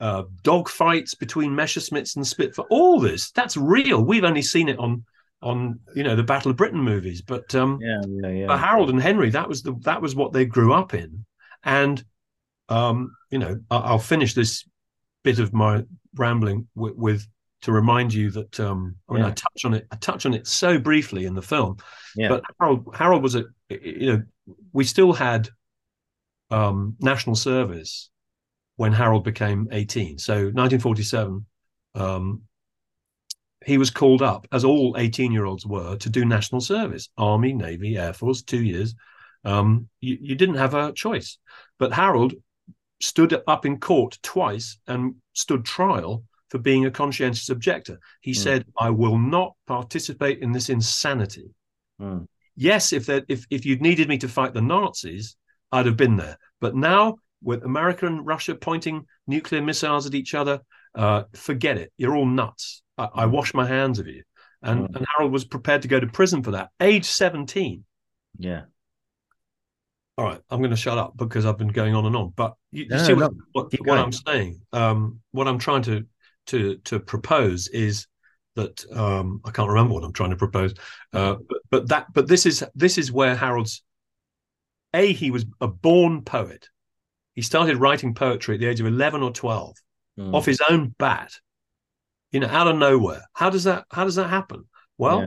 uh, dog fights between Messerschmitts and Spitfire. All this that's real. We've only seen it on on you know the Battle of Britain movies, but um, yeah, yeah, yeah. For Harold and Henry, that was the that was what they grew up in, and um, you know I'll finish this bit of my rambling with, with to remind you that um, I mean yeah. I touch on it I touch on it so briefly in the film, yeah. but Harold Harold was a you know we still had um, national service when Harold became 18. So 1947, um, he was called up, as all 18 year olds were, to do national service Army, Navy, Air Force, two years. Um, you, you didn't have a choice. But Harold stood up in court twice and stood trial for being a conscientious objector. He mm. said, I will not participate in this insanity. Mm. Yes, if, that, if, if you'd needed me to fight the Nazis, I'd have been there. But now, with America and Russia pointing nuclear missiles at each other, uh, forget it. You're all nuts. I, I, hmm. wash my hands of you. And, mm. and Harold was prepared to go to prison for that, age 17. Yeah all right, I'm going to shut up because I've been going on and on. But you, you see what, no. what, what I'm saying. Um, what I'm trying to to to propose is that um, I can't remember what I'm trying to propose. Uh, but, but that but this is this is where Harold's a he was a born poet. He started writing poetry at the age of 11 or 12 mm. off his own bat. You know, out of nowhere. How does that how does that happen? Well, yeah.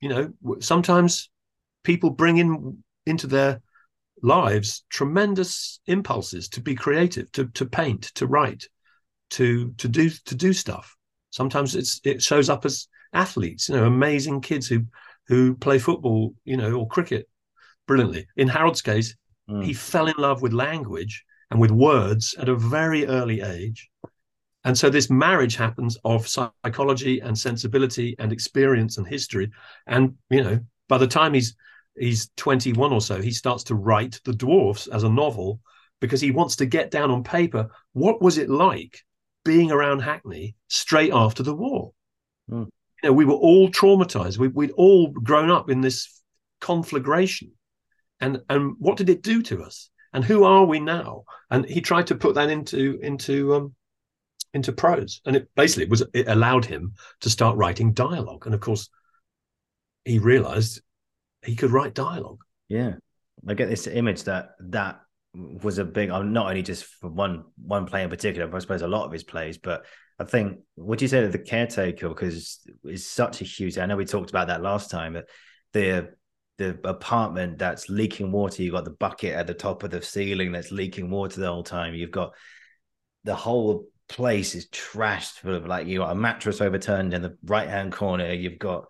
you know, sometimes people bring in into their lives tremendous impulses to be creative, to to paint, to write, to to do to do stuff. Sometimes it's it shows up as athletes, you know, amazing kids who who play football, you know, or cricket brilliantly. In Harold's case, mm. he fell in love with language and with words at a very early age. And so this marriage happens of psychology and sensibility and experience and history. And, you know, by the time he's he's 21 or so, he starts to write The Dwarfs as a novel because he wants to get down on paper what was it like being around Hackney straight after the war. Mm. You know, we were all traumatized. We, would all grown up in this conflagration, and and what did it do to us? And who are we now? And he tried to put that into into um, into prose, and it basically was it allowed him to start writing dialogue. And of course, he realized he could write dialogue. Yeah, I get this image that that was a big. I'm not only just for one one play in particular, but I suppose a lot of his plays. But I think would you say that the caretaker because is such a huge. I know we talked about that last time. But the the apartment that's leaking water. You've got the bucket at the top of the ceiling that's leaking water the whole time. You've got the whole place is trashed full of like you got a mattress overturned in the right hand corner. You've got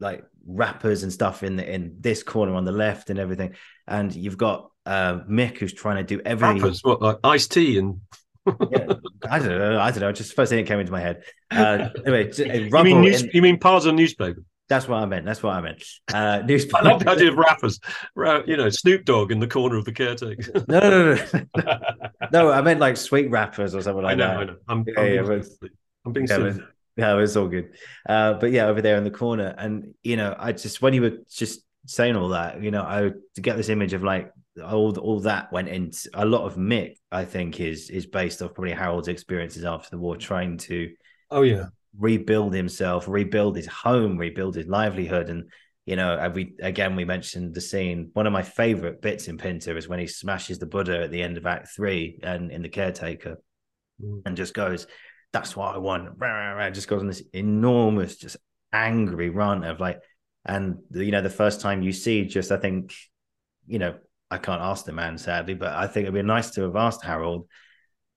like wrappers and stuff in the, in this corner on the left and everything. And you've got uh, Mick who's trying to do everything. Rappers, what like Ice-T and. yeah, I don't know. I don't know. Just first thing that came into my head. Uh, anyway, you mean news, in, you mean parts of newspaper? That's what I meant. That's what I meant. Uh, newspaper. I love the idea of rappers. You know, Snoop Dogg in the corner of the caretaker. no, no, no, no. no, I meant like sweet rappers or something like I know, that. I know. I'm, yeah, I'm, yeah, being, I'm being yeah, silly. Yeah, it's all good. Uh, but yeah, over there in the corner, and you know, I just when you were just saying all that, you know, I to get this image of like all all that went into a lot of Mick. I think is is based off probably Harold's experiences after the war, trying to oh yeah rebuild himself, rebuild his home, rebuild his livelihood, and you know, we again we mentioned the scene. One of my favorite bits in Pinter is when he smashes the Buddha at the end of Act Three and in the caretaker, mm. and just goes, that's what I want. Just goes on this enormous, just angry rant of like, and you know, the first time you see, just I think, you know, I can't ask the man sadly, but I think it'd be nice to have asked Harold.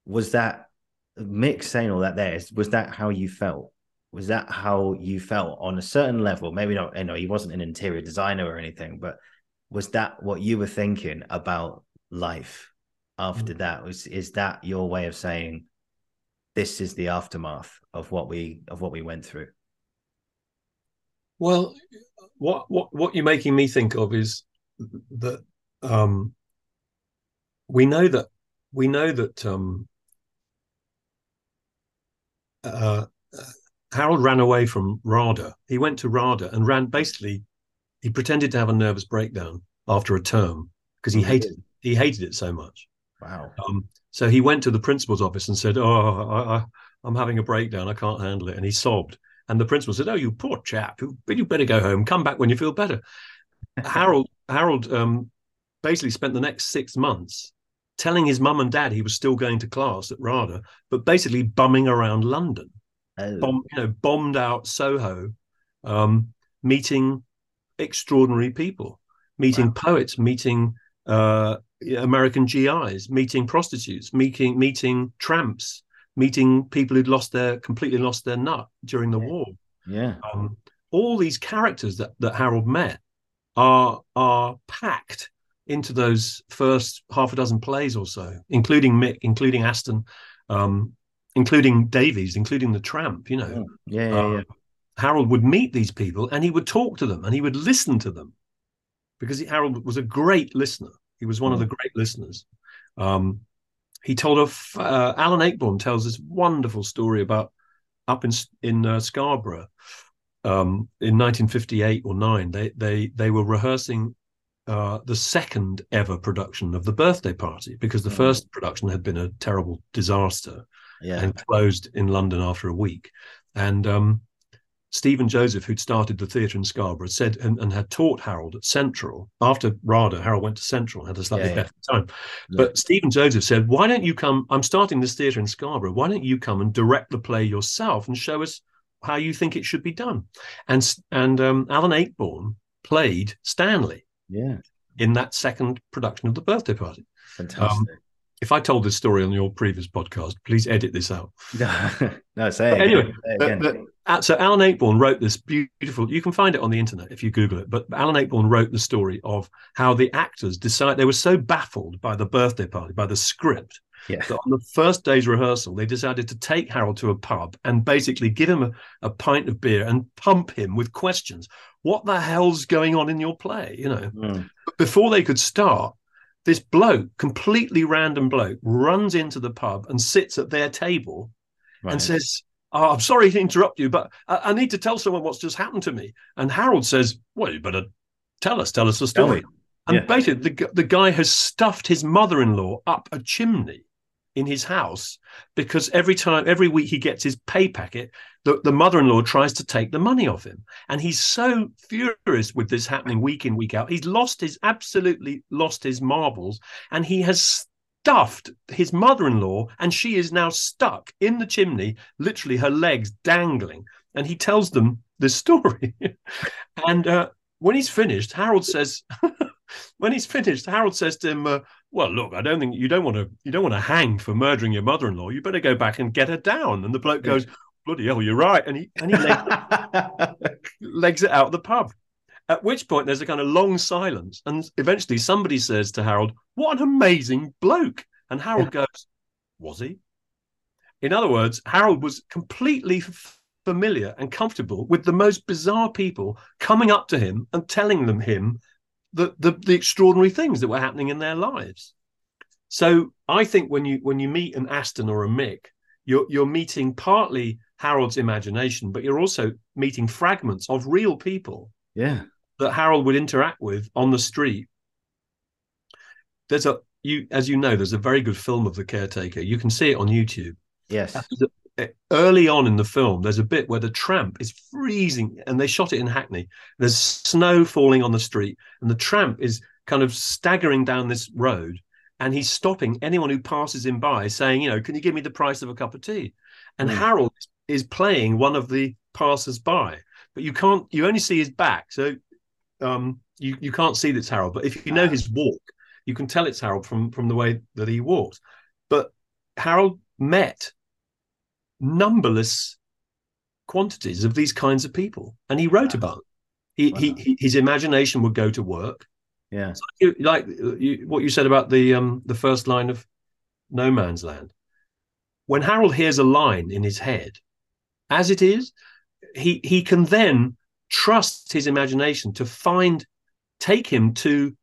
Was that Mick saying all that? There was that how you felt? Was that how you felt on a certain level? Maybe not. You know, he wasn't an interior designer or anything, but was that what you were thinking about life after mm. that? Was is that your way of saying? this is the aftermath of what we of what we went through well what what what you're making me think of is that um we know that we know that um uh, Harold ran away from RADA. He went to RADA and ran basically. He pretended to have a nervous breakdown after a term because he hated he hated it so much. Wow. Um, so he went to the principal's office and said, "Oh, I, am having a breakdown. I can't handle it." And he sobbed. And the principal said, "Oh, you poor chap. You better go home. Come back when you feel better." Harold Harold um, basically spent the next six months telling his mum and dad he was still going to class at RADA, but basically bumming around London, oh. Bomb, you know, bombed out Soho, um, meeting extraordinary people, meeting wow. poets, meeting uh, American GIs, meeting prostitutes, meeting meeting tramps, meeting people who'd lost their completely lost their nut during the war. Yeah. Um, all these characters that, that Harold met are are packed into those first half a dozen plays or so, including Mick, including Aston, um, including Davies, including the Tramp. You know, oh, yeah, yeah, yeah. Harold would meet these people and he would talk to them and he would listen to them because Harold was a great listener. He was one mm. of the great listeners. Um, he told of uh, Alan Ayckbourn tells this wonderful story about up in in uh, Scarborough um, in 1958 or nine. They they they were rehearsing uh, the second ever production of the birthday party because the mm. first production had been a terrible disaster yeah. and closed in London after a week. And um, Stephen Joseph, who'd started the theatre in Scarborough, said and, and, had taught Harold at Central. After RADA, Harold went to Central and had a slightly yeah, better time. Yeah. But Stephen Joseph said, Why don't you come? I'm starting this theatre in Scarborough. Why don't you come and direct the play yourself and show us how you think it should be done? And and um, Alan Ayckbourn played Stanley. Yeah. In that second production of the birthday party. Fantastic. Um, if I told this story on your previous podcast, please edit this out. no, say it anyway. Say it uh, so Alan Ayckbourn wrote this beautiful. You can find it on the internet if you Google it. But Alan Ayckbourn wrote the story of how the actors decided they were so baffled by the birthday party, by the script, yeah. that on the first day's rehearsal, they decided to take Harold to a pub and basically give him a, a pint of beer and pump him with questions. What the hell's going on in your play? You know, mm. before they could start, this bloke, completely random bloke, runs into the pub and sits at their table right. and says, oh, I'm sorry to interrupt you, but I, I, need to tell someone what's just happened to me. And Harold says, Well, you better tell us, tell us the story. And yeah. basically, the, the guy has stuffed his mother in law up a chimney in his house because every time, every week he gets his pay packet, the, the mother in law tries to take the money off him. And he's so furious with this happening week in, week out. He's lost his, absolutely lost his marbles. And he has stuffed his mother in law, and she is now stuck in the chimney, literally her legs dangling. And he tells them this story. and uh, when he's finished, Harold says, when he's finished, Harold says to him, uh, "Well, look, I don't think you don't want to you don't want to hang for murdering your mother-in-law. You better go back and get her down." And the bloke goes, "Bloody hell, you're right." And he and he legs, legs it out of the pub. At which point there's a kind of long silence, and eventually somebody says to Harold, "What an amazing bloke!" And Harold goes, "Was he?" In other words, Harold was completely familiar and comfortable with the most bizarre people coming up to him and telling them him the, the, the extraordinary things that were happening in their lives. So I think when you when you meet an Aston or a Mick, you're you're meeting partly Harold's imagination, but you're also meeting fragments of real people. Yeah. That Harold would interact with on the street. There's a you as you know, there's a very good film of the caretaker. You can see it on YouTube. Yes early on in the film, there's a bit where the tramp is freezing, and they shot it in Hackney. There's snow falling on the street, and the tramp is kind of staggering down this road, and he's stopping anyone who passes him by, saying, "You know, can you give me the price of a cup of tea?" And mm. Harold is playing one of the passers-by, but you can't. You only see his back, so um, you you can't see that Harold. But if you know his walk, you can tell it's Harold from from the way that he walks. But Harold met numberless quantities of these kinds of people, and he wrote about them. He, wow. he, his imagination would go to work. Yeah, like, like you, what you said about the um the first line of No Man's Land. When Harold hears a line in his head, as it is, he he can then trust his imagination to find, take him to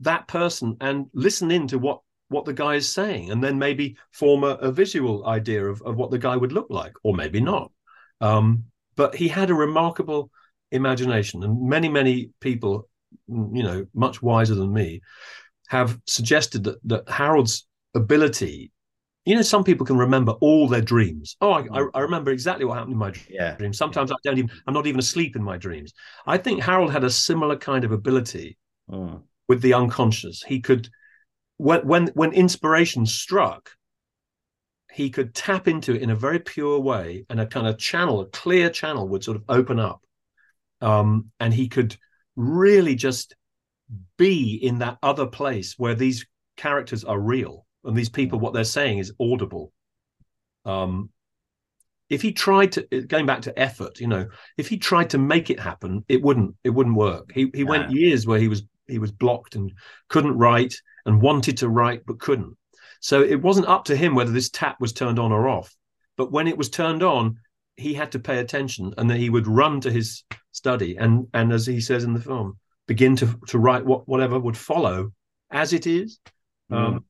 that person and listen in to what what the guy is saying and then maybe form a, a visual idea of, of what the guy would look like or maybe not um, but he had a remarkable imagination and many many people you know much wiser than me have suggested that that harold's ability you know some people can remember all their dreams oh i, I remember exactly what happened in my yeah. dreams sometimes yeah. i don't even i'm not even asleep in my dreams i think harold had a similar kind of ability mm. with the unconscious he could when when when inspiration struck, he could tap into it in a very pure way, and a kind of channel, a clear channel, would sort of open up, um, and he could really just be in that other place where these characters are real and these people what they're saying is audible. Um if he tried to going back to effort, you know, if he tried to make it happen, it wouldn't it wouldn't work. He he went years where he was he was blocked and couldn't write and wanted to write but couldn't. So it wasn't up to him whether this tap was turned on or off. But when it was turned on, he had to pay attention and then he would run to his study and and as he says in the film, begin to to write what whatever would follow as it is. Mm. Um,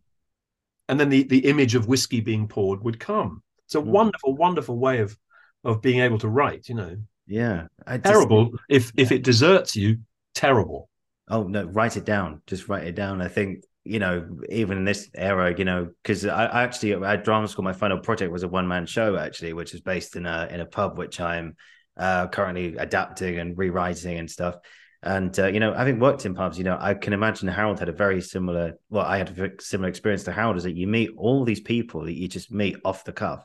and then the the image of whiskey being poured would come. It's a mm. wonderful, wonderful way of of being able to write, you know. Yeah. Just, terrible if yeah. if it deserts you, terrible. Oh no, write it down. Just write it down. I think you know, even in this era, you know, because I, I, actually at drama school, my final project was a one man show actually, which is based in a in a pub, which I'm uh, currently adapting and rewriting and stuff. And uh, you know, having worked in pubs, you know, I can imagine Harold had a very similar. Well, I had a similar experience to Harold. Is that you meet all these people that you just meet off the cuff,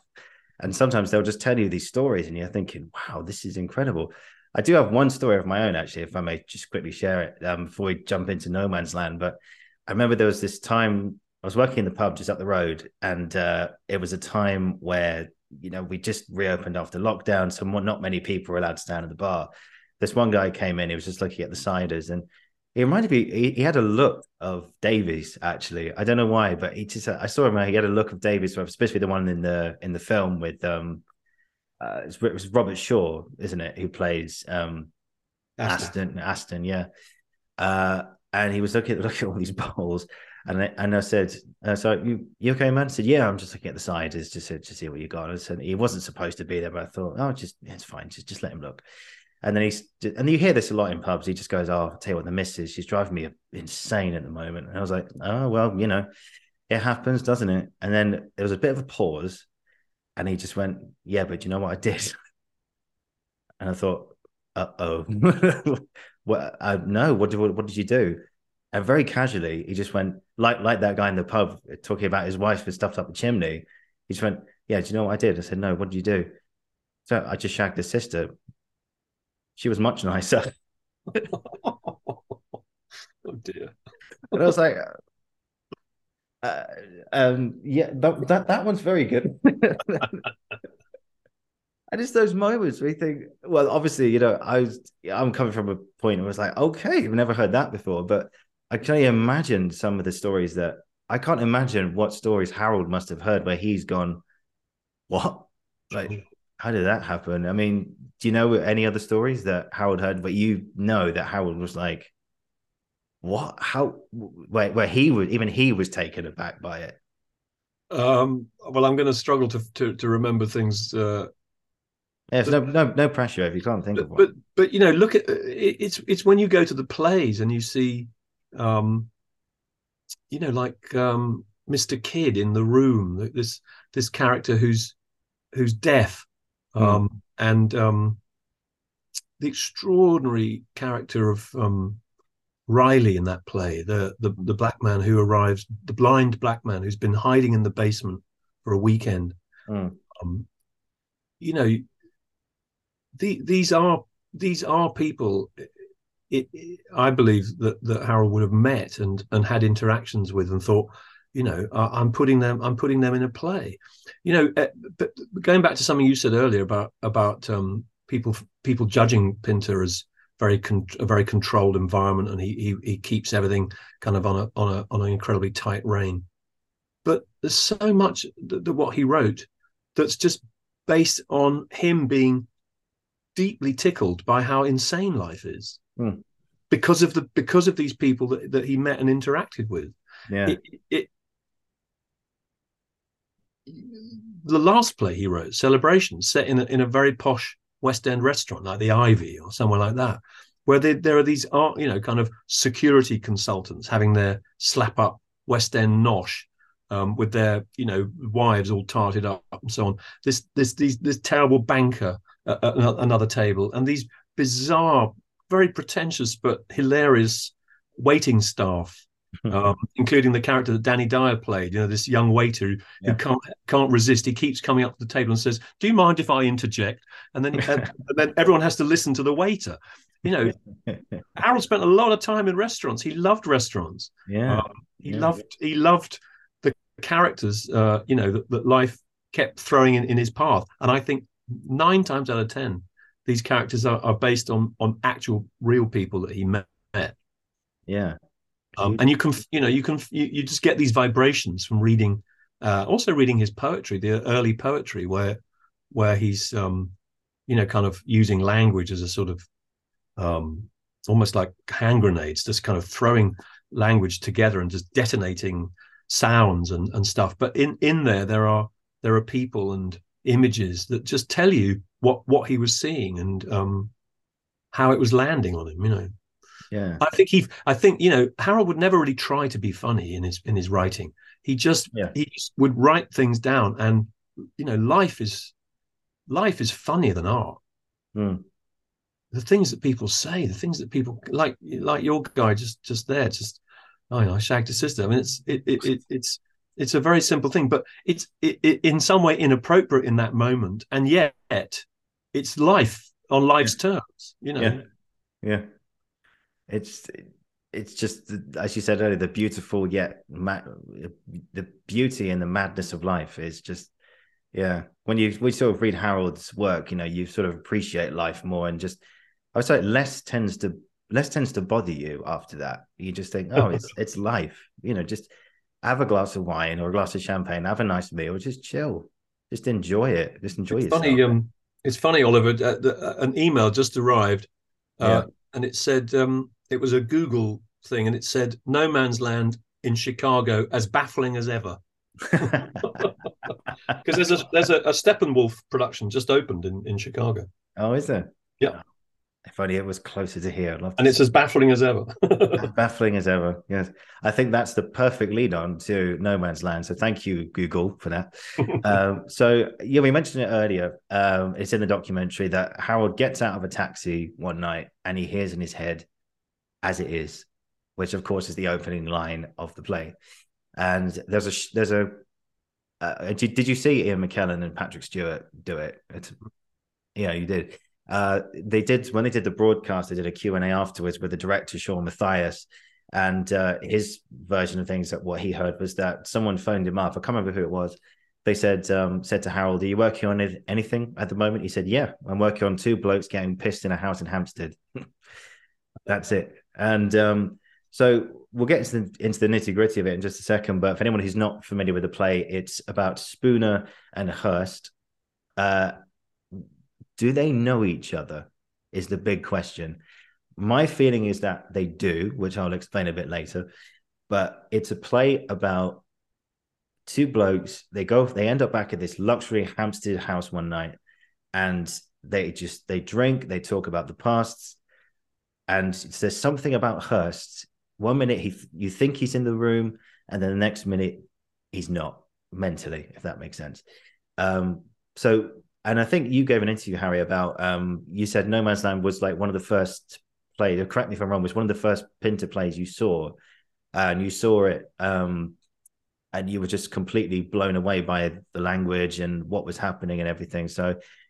and sometimes they'll just tell you these stories, and you're thinking, "Wow, this is incredible." I do have one story of my own, actually, if I may just quickly share it um, before we jump into no man's land. But I remember there was this time I was working in the pub just up the road, and uh, it was a time where you know we just reopened after lockdown, so not many people were allowed to stand at the bar. This one guy came in, he was just looking at the ciders, and he reminded me. He, he had a look of Davies. Actually, I don't know why, but he just I saw him. He had a look of Davies, especially the one in the in the film with um, uh, it was Robert Shaw, isn't it? Who plays um, Aston. Aston, Aston yeah. Uh, and he was looking at looking at all these bowls, and I, and I said, uh, "So you you okay, man?" I said, "Yeah, I'm just looking at the sides, just to, to see what you got." I said he wasn't supposed to be there, but I thought, "Oh, just it's fine, just just let him look." And then he's and you hear this a lot in pubs. He just goes, "Oh, I'll tell you what, the missus, she's driving me insane at the moment." And I was like, "Oh well, you know, it happens, doesn't it?" And then there was a bit of a pause, and he just went, "Yeah, but you know what I did?" And I thought, "Uh oh." well, uh, no, what did what, what did you do? And very casually, he just went like like that guy in the pub talking about his wife had stuffed up the chimney. He just went, "Yeah, do you know what I did?" I said, "No, what did you do?" So I just shagged his sister. She was much nicer. oh dear! And I was like, uh, um, yeah, that, that that one's very good. And it's those moments we think, well, obviously, you know, I was, I'm coming from a point where I was like, okay, I've never heard that before, but I can only imagine some of the stories that I can't imagine what stories Harold must have heard where he's gone, what? Like, how did that happen? I mean, do you know any other stories that Harold heard, but you know that Harold was like, what? How? Where, where he was, even he was taken aback by it. Um, well, I'm going to struggle to, to, to remember things uh, yeah, no, no, no pressure if you can't think but, of one. But, but you know, look at it's it's when you go to the plays and you see, um, you know, like um, Mr. Kidd in the room, this this character who's who's deaf, hmm. um, mm. and um, the extraordinary character of um, Riley in that play, the, the the black man who arrives, the blind black man who's been hiding in the basement for a weekend. Mm. Um, you know, the, these are these are people. It, it, I believe that that Harold would have met and and had interactions with and thought, you know, I'm putting them I'm putting them in a play. You know, eh, but going back to something you said earlier about about um, people people judging Pinter as very con- a very controlled environment and he, he he keeps everything kind of on a on a on an incredibly tight rein. But there's so much that, that what he wrote that's just based on him being deeply tickled by how insane life is mm. because of the because of these people that, that he met and interacted with. Yeah. It, it, the last play he wrote, Celebration, set in a, in a very posh West End restaurant like the Ivy or somewhere like that, where they, there are these art, you know, kind of security consultants having their slap up West End nosh um, with their, you know, wives all tarted up and so on. This this these this terrible banker uh, another table, and these bizarre, very pretentious but hilarious waiting staff, um, including the character that Danny Dyer played. You know, this young waiter who, yeah. can't can't resist. He keeps coming up to the table and says, "Do you mind if I interject?" And then and, and then everyone has to listen to the waiter. You know, Harold spent a lot of time in restaurants. He loved restaurants. Yeah, um, he yeah. loved he loved the characters. Uh, you know that, that life kept throwing in, in his path, and I think nine times out of ten, these characters are, are based on on actual real people that he met. Yeah. Um, and you can, you know, you can, you, you just get these vibrations from reading, uh, also reading his poetry, the early poetry, where, where he's, um, you know, kind of using language as a sort of, um, almost like hand grenades, just kind of throwing language together and just detonating sounds and, and stuff. But in in there, there are there are people and images that just tell you what what he was seeing and um, how it was landing on him. You know. Yeah. I think he. I think you know Harold would never really try to be funny in his in his writing. He just yeah. he just would write things down, and you know life is life is funnier than art. Mm. The things that people say, the things that people like, like your guy just just there, just oh, you know, I shagged a sister. I mean, it's it, it, it it's it's a very simple thing, but it's it, it, in some way inappropriate in that moment, and yet it's life on life's yeah. terms. You know. Yeah. Yeah. It's it's just as you said earlier, the beautiful yet ma- the beauty and the madness of life is just yeah. When you we sort of read Harold's work, you know, you sort of appreciate life more and just I would say less tends to less tends to bother you after that. You just think, oh, it's it's life. You know, just have a glass of wine or a glass of champagne, have a nice meal, just chill, just enjoy it, just enjoy it. it's yourself. Funny, um, it's funny, Oliver. Uh, the, uh, an email just arrived, uh, yeah. and it said um, it was a Google thing, and it said "No Man's Land in Chicago as baffling as ever." Because there's a there's a, a Steppenwolf production just opened in in Chicago. Oh, is there? Yeah. If only it was closer to here. I'd love and it's as baffling as ever. baffling as ever. Yes. I think that's the perfect lead on to No Man's Land. So thank you, Google, for that. um, so, yeah, we mentioned it earlier. Um, it's in the documentary that Harold gets out of a taxi one night and he hears in his head, as it is, which of course is the opening line of the play. And there's a, there's a, uh, did, did you see Ian McKellen and Patrick Stewart do it? It's, yeah, you did uh, they did when they did the broadcast, they did a Q&A afterwards with the director, Sean Mathias. And uh, his version of things that what he heard was that someone phoned him up. I can't remember who it was. They said um, said to Harold, "Are you working on anything at the moment?" He said, "Yeah, I'm working on two blokes getting pissed in a house in Hampstead." That's it. And um, so we'll get into the, into the nitty gritty of it in just a second. But for anyone who's not familiar with the play, it's about Spooner and Hirst. Uh, do they know each other? Is the big question. My feeling is that they do, which I'll explain a bit later. But it's a play about two blokes. They go, they end up back at this luxury Hampstead house one night, and they just they drink, they talk about the pasts, and there's something about Hirst. One minute he you think he's in the room, and then the next minute he's not mentally, if that makes sense. Um, so and I think you gave an interview, Harry, about um, you said No Man's Land was like one of the first plays. Correct me if I'm wrong. Was one of the first Pinter plays you saw, and you saw it, um, and you were just completely blown away by the language and what was happening and everything. So,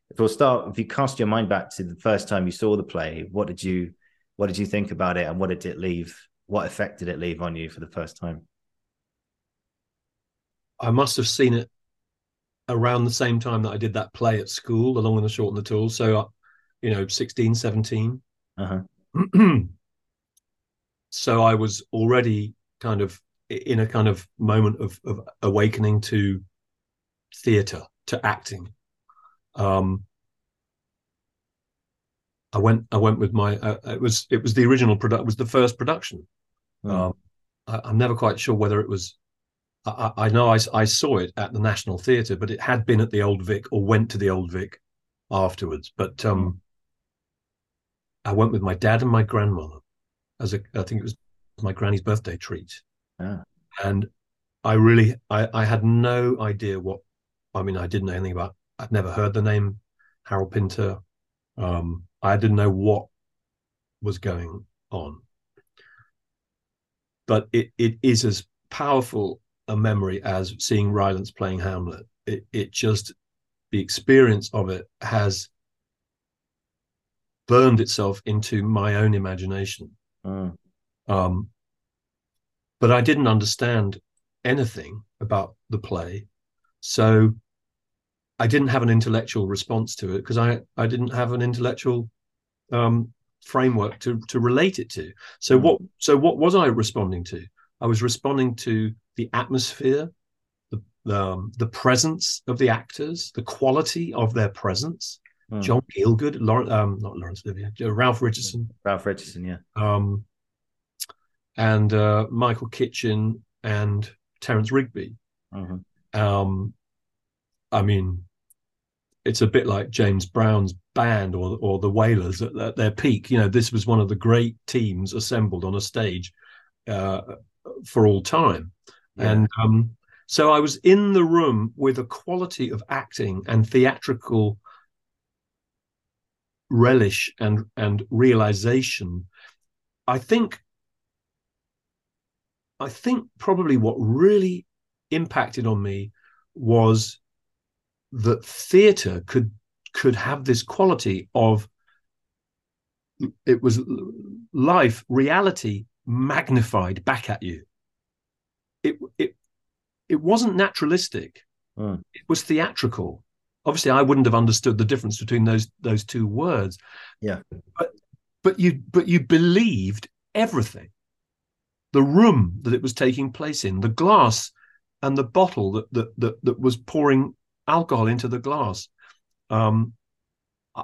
if we'll start, if you cast your mind back to the first time you saw the play, what did you, what did you think about it, and what did it leave? What effect did it leave on you for the first time? I must have seen it around the same time that I did that play at school, The Long and the Short and the Tall. So, uh, you know, 16, 17. Uh-huh. so I was already kind of in a kind of moment of, of awakening to theatre, to acting. Um, I went. I went with my. Uh, it was. It was the original product. Was the first production. Mm. Um, I, I'm never quite sure whether it was I, I know I, I, saw it at the National Theatre, but it had been at the Old Vic or went to the Old Vic afterwards. But um, I went with my dad and my grandmother as a, I think it was my granny's birthday treat. Ah. And I really, I, I had no idea what, I mean, I didn't know anything about, I'd never heard the name Harold Pinter. Um, I didn't know what was going on. But it, it is as powerful a memory as seeing Rylance playing Hamlet. It, it just, the experience of it has burned itself into my own imagination. Mm. Um, but I didn't understand anything about the play. So I didn't have an intellectual response to it because I I didn't have an intellectual um, framework to to relate it to. So Mm. what so what was I responding to? I was responding to the atmosphere, the the, um, the presence of the actors, the quality of their presence. Mm. John Gielgud, Laurence, um, not Laurence Olivier, Ralph Richardson, Ralph Richardson, yeah. um, and uh, Michael Kitchen and Terence Rigby. Mhm. Um, I mean, it's a bit like James Brown's band or or the Wailers at, at their peak. You know, this was one of the great teams assembled on a stage uh, for all time, Yeah. and um, so I was in the room with a quality of acting and theatrical relish and and realization. I think. I think probably what really impacted on me was that theatre could could have this quality of it was life reality magnified back at you. It it it wasn't naturalistic. Mm. it was theatrical. Obviously i wouldn't have understood the difference between those those two words. Yeah. but but you but you believed everything. The room that it was taking place in the glass and the bottle that that that, that was pouring alcohol into the glass. Um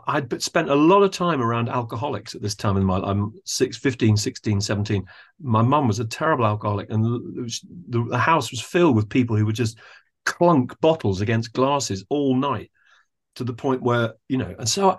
I'd spent a lot of time around alcoholics at this time in my life. I'm six, 15, 16, 17. My mum was a terrible alcoholic, and was- the, the house was filled with people who would just clunk bottles against glasses all night to the point where, you know, and so I,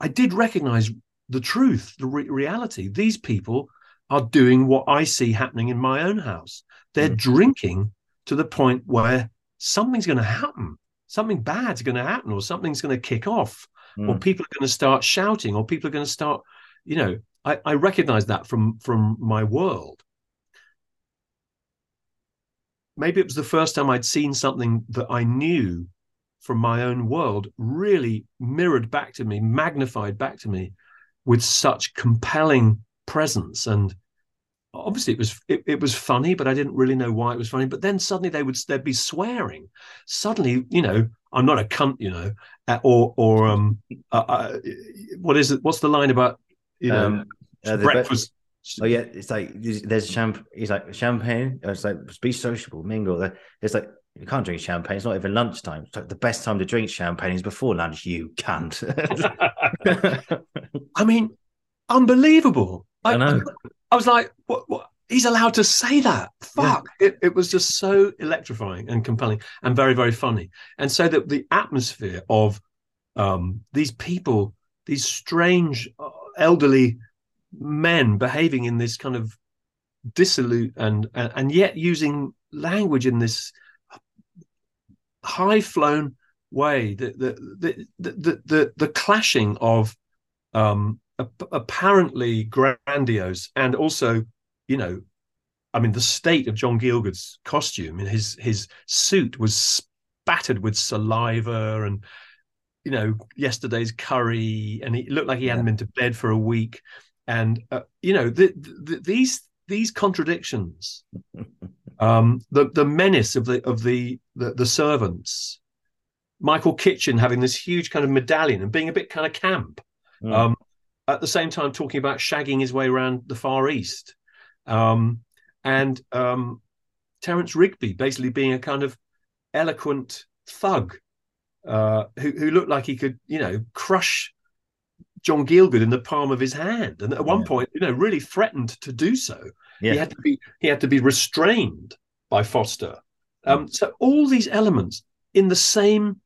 I did recognize the truth, the re- reality. These people are doing what I see happening in my own house. They're Mm. drinking to the point where something's going to happen. Something bad's going to happen, or something's going to kick off or Mm. people are going to start shouting or people are going to start you know i, I recognize that from from my world maybe it was the first time i'd seen something that i knew from my own world really mirrored back to me magnified back to me with such compelling presence and obviously it was it, it was funny but i didn't really know why it was funny but then suddenly they would they'd be swearing suddenly you know i'm not a cunt you know uh, or or um uh, uh, what is it what's the line about you know Um, uh, breakfast Oh yeah, it's like there's champ. He's like champagne. It's like be sociable, mingle. It's like you can't drink champagne. It's not even lunchtime. It's like the best time to drink champagne is before lunch. You can't. i mean unbelievable I know. I was like, what, what? He's allowed to say that. Fuck. It, it was just so electrifying and compelling and very, very funny. And so that the atmosphere of um, these people, these strange uh, elderly men behaving in this kind of dissolute and, and, and yet using language in this high flown way, the, the, the, the, the, the, clashing of um, apparently grandiose and also, you know, I mean, the state of John Gielgud's costume and his his suit was spattered with saliva and you know yesterday's curry, and he looked like he hadn't been to bed for a week, and uh, you know the, the, these these contradictions, um, the the menace of the of the the, the servants, Michael Kitchen having this huge kind of medallion and being a bit kind of camp. Mm. Um, at the same time, talking about shagging his way around the Far East, um, and um, Terence Rigby basically being a kind of eloquent thug uh, who, who looked like he could, you know, crush John Gielgud in the palm of his hand, and at one Yeah. point, you know, really threatened to do so. yeah, He had to be he had to be restrained by Foster. Um, so all these elements in the same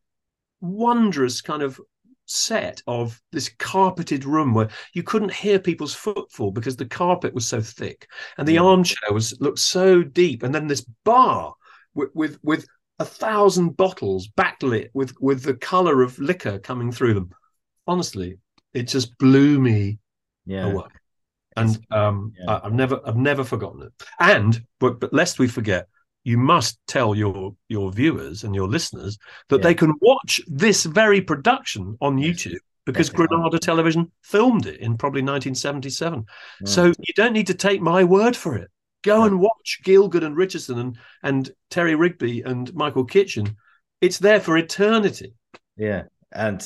wondrous kind of set of this carpeted room where you couldn't hear people's footfall because the carpet was so thick and the armchair was looked so deep. And then this bar with with, with a thousand bottles backlit with with the color of liquor coming through them. Honestly it just blew me yeah. away. And um Yeah. I, have never i've never forgotten it. And but but lest we forget you must tell your your viewers and your listeners that Yeah. they can watch this very production on youtube because can. granada television filmed it in probably 1977 Yeah. Mm. so you don't need to take my word for it go and watch Gielgud and richardson and and terry rigby and michael kitchen it's there for eternity. Yeah, and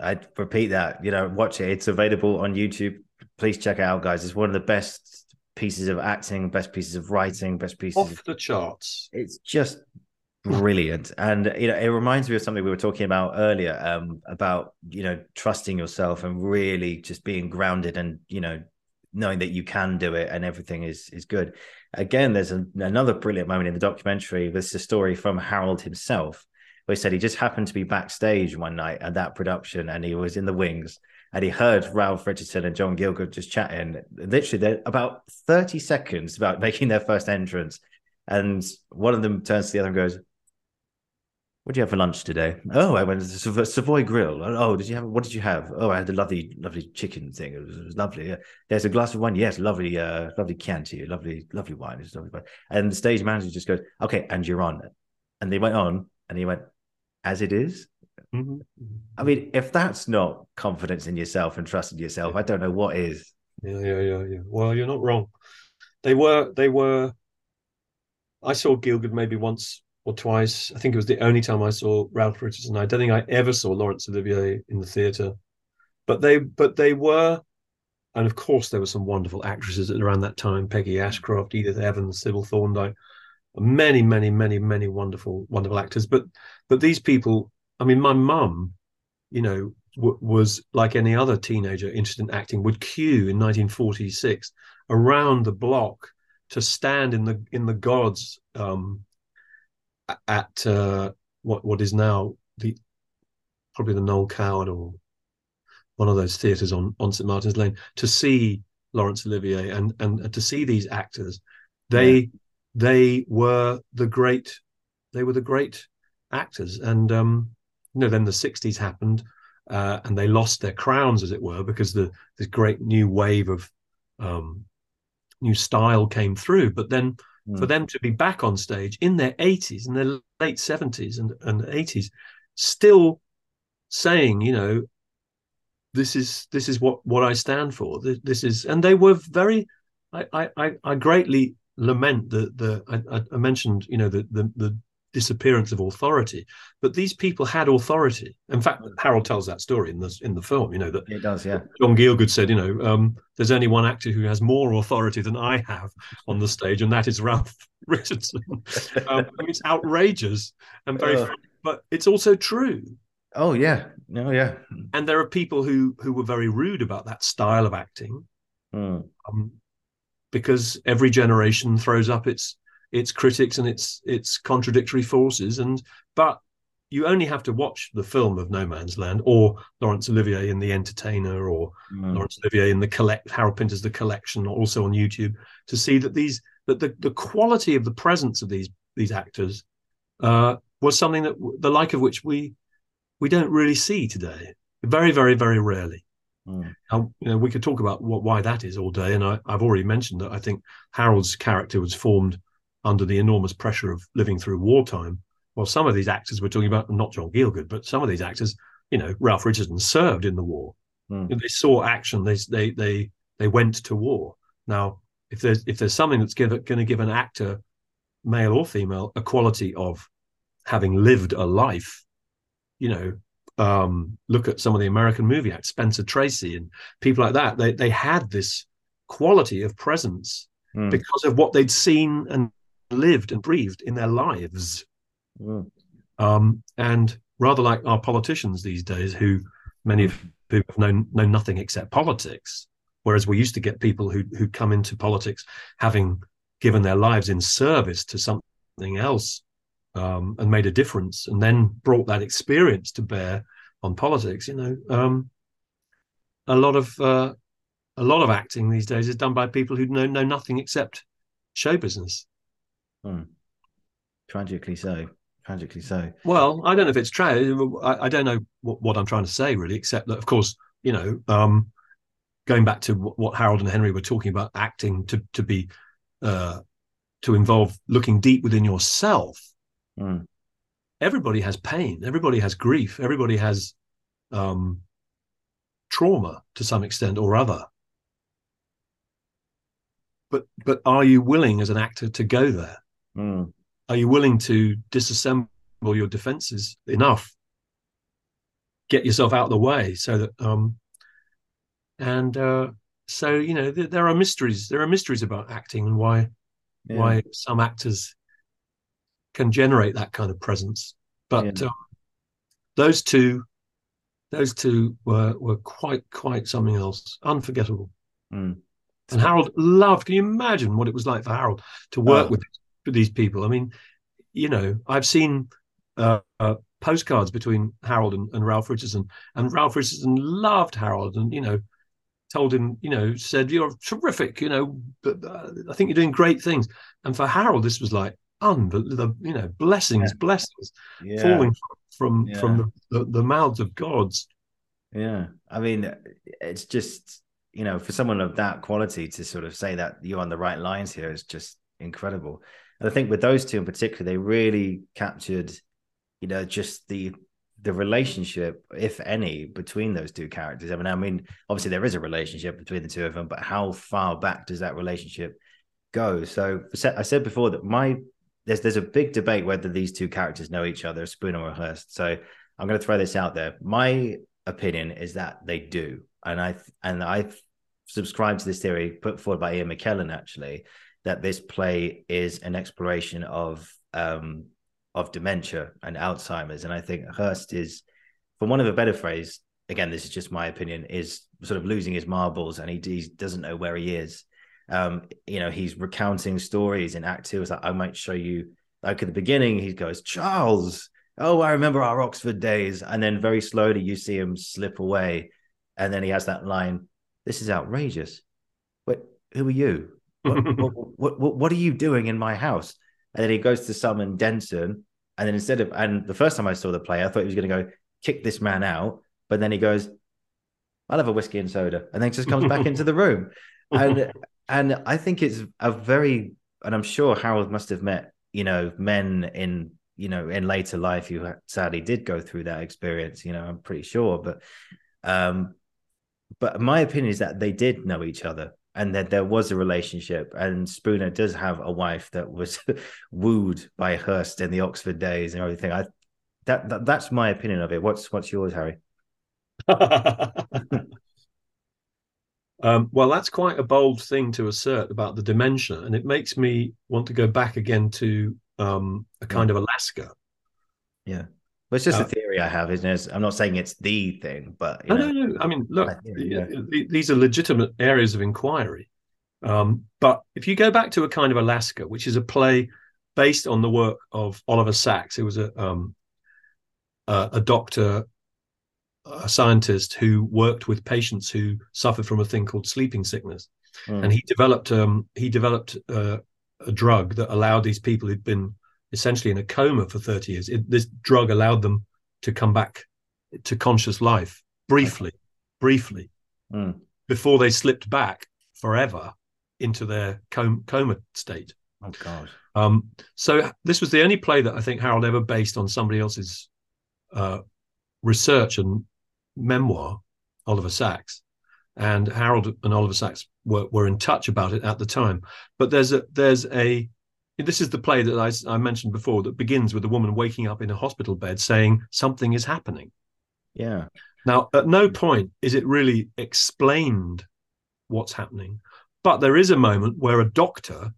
I repeat that. You know, watch it. It's available on YouTube. Please check it out, guys. It's one of the best pieces of acting, best pieces of writing, best pieces off of, the charts. It's just brilliant, and you know, it reminds me of something we were talking about earlier um, about you know trusting yourself and really just being grounded and you know knowing that you can do it and everything is is good. Again, there's a, another brilliant moment in the documentary. This is a story from Harold himself, where he said he just happened to be backstage one night at that production, and he was in the wings, and he heard Ralph Richardson and John Gielgud just chatting. Literally, they're about thirty seconds about making their first entrance, and one of them turns to the other and goes, what did you have for lunch today? Oh, I went to the Savoy Grill. Oh, did you have? What did you have? Oh, I had a lovely, lovely chicken thing. It was, it was lovely. There's a glass of wine. Yes, lovely, uh, lovely Chianti. Lovely, lovely wine. Lovely wine. And the stage manager just goes, "Okay, and you're on." And they went on, and he went, "As it is." Mm-hmm. I mean, if that's not confidence in yourself and trust in yourself, I don't know what is. Yeah, yeah, yeah, yeah. Well, you're not wrong. They were, they were. I saw Gielgud maybe once or twice. I think it was the only time I saw Ralph Richardson. I don't think I ever saw Laurence Olivier in the theatre, but they but they were, and of course there were some wonderful actresses around that time: Peggy Ashcroft, Edith Evans, Sybil Thorndike, many many many many wonderful wonderful actors. But but these people, I mean, my mum, you know, w- was like any other teenager interested in acting, would queue in 1946 around the block to stand in the in the gods um, at uh, what what is now the probably the Noel Coward or one of those theatres on on St Martin's Lane to see Laurence Olivier and and, to see these actors. They yeah. they were the great they were the great actors, and um, you know then the '60s happened. Uh, and they lost their crowns, as it were, because the this great new wave of um, new style came through. But then mm. for them to be back on stage in their 80s, in their late 70s and, and 80s, still saying, you know, this is this is what what I stand for. This is, and they were very. I I I greatly lament the the I, I mentioned you know the the the disappearance of authority. But these people had authority. In fact, Harold tells that story in the in the film. You know that it does. Yeah. John Gielgud said, you know, um, there's only one actor who has more authority than I have on the stage, and that is Ralph Richardson. um, it's outrageous and very, uh, but it's also true. Oh yeah, oh yeah. And there are people who who were very rude about that style of acting, mm. um, because every generation throws up its its critics and its its contradictory forces. And but you only have to watch the film of No Man's Land or Laurence Olivier in The Entertainer or mm. Laurence Olivier in the collect Harold Pinter's The Collection, also on YouTube, to see that these that the, the quality of the presence of these these actors uh, was something that the like of which we we don't really see today. Very, very, very rarely. Mm. You know, we could talk about what why that is all day, and I, have already mentioned that I think Harold's character was formed under the enormous pressure of living through wartime. Well, some of these actors we're talking about, not John Gielgud, but some of these actors, you know, Ralph Richardson served in the war. Mm. They saw action. They they they they went to war. Now, if there's if there's something that's going to give an actor, male or female, a quality of having lived a life, you know, um, look at some of the American movie acts, Spencer Tracy and people like that. They they had this quality of presence mm. because of what they'd seen and lived and breathed in their lives. Mm. Um, and rather like our politicians these days, who many of who have known know nothing except politics, whereas we used to get people who who come into politics having given their lives in service to something else um, and made a difference, and then brought that experience to bear on politics. You know, um, a lot of uh, a lot of acting these days is done by people who know know nothing except show business. Hmm. Tragically so. Tragically so. Well, I don't know if it's true. I, I, don't know what, what, I'm trying to say really, except that of course, you know, um, going back to what Harold and Henry were talking about, acting to to be uh, to involve looking deep within yourself. Hmm. Everybody has pain. Everybody has grief. Everybody has um, trauma to some extent or other but but are you willing as an actor to go there? Mm. Are you willing to disassemble your defenses enough get yourself out of the way so that um and uh so you know th- there are mysteries there are mysteries about acting and why yeah. why some actors can generate that kind of presence but yeah. um, those two those two were were quite quite something else unforgettable mm. and harold loved can you imagine what it was like for harold to work oh. with, with these people i mean you know i've seen uh, uh, postcards between Harold and, and, Ralph Richardson, and Ralph Richardson loved Harold, and you know, told him, you know, said you're terrific, you know, but uh, I think you're doing great things. And for Harold, this was like unbelievable, you know, blessings, yeah. blessings yeah. falling from yeah. from the, the, the mouths of gods. Yeah, I mean, it's just you know, for someone of that quality to sort of say that you're on the right lines here is just incredible. And I think with those two in particular, they really captured you know, just the the relationship, if any, between those two characters. I mean, I mean, obviously there is a relationship between the two of them, but how far back does that relationship go? So I said before that my there's there's a big debate whether these two characters know each other, Spooner or Hirst. So I'm going to throw this out there. My opinion is that they do, and I and I subscribe to this theory put forward by Ian McKellen actually that this play is an exploration of um, of dementia and Alzheimer's. And I think Hirst is, for one of a better phrase, again, this is just my opinion, is sort of losing his marbles and he, he doesn't know where he is. Um, you know, he's recounting stories in Act Two. It's like, I might show you, like at the beginning, he goes, Charles, oh, I remember our Oxford days. And then very slowly you see him slip away. And then he has that line, This is outrageous. Wait, who are you? What, what, what, what, are you doing in my house? And then he goes to summon Denson, and then instead of, and the first time I saw the play, I thought he was going to go kick this man out. But then he goes, I'll have a whiskey and soda. And then just comes back into the room. And, and I think it's a very, and I'm sure Harold must have met, you know, men in, you know, in later life who sadly did go through that experience, you know, I'm pretty sure. But, um, but my opinion is that they did know each other and that there was a relationship. And Spooner does have a wife that was wooed by Hirst in the Oxford days and everything. I that, that that's my opinion of it. What's what's yours, Harry? um, well, that's quite a bold thing to assert about the dementia, and it makes me want to go back again to um, a kind yeah. of Alaska. Yeah. Well, it's just uh, a theory I have, isn't it? I'm not saying it's the thing, but no, know, no, no. I mean, look, I yeah. these are legitimate areas of inquiry. Um, but if you go back to a kind of Alaska, which is a play based on the work of Oliver Sacks, who was a um, a, a doctor, a scientist who worked with patients who suffered from a thing called sleeping sickness, mm. and he developed um, he developed uh, a drug that allowed these people who'd been essentially in a coma for 30 years. It, this drug allowed them to come back to conscious life briefly, briefly, mm. before they slipped back forever into their com- coma state. Oh God! Um, so this was the only play that I think Harold ever based on somebody else's uh, research and memoir, Oliver Sacks, and Harold and Oliver Sacks were, were in touch about it at the time. But there's a there's a this is the play that I, I, mentioned before that begins with a woman waking up in a hospital bed saying something is happening. Yeah. Now, at no point is it really explained what's happening, but there is a moment where a doctor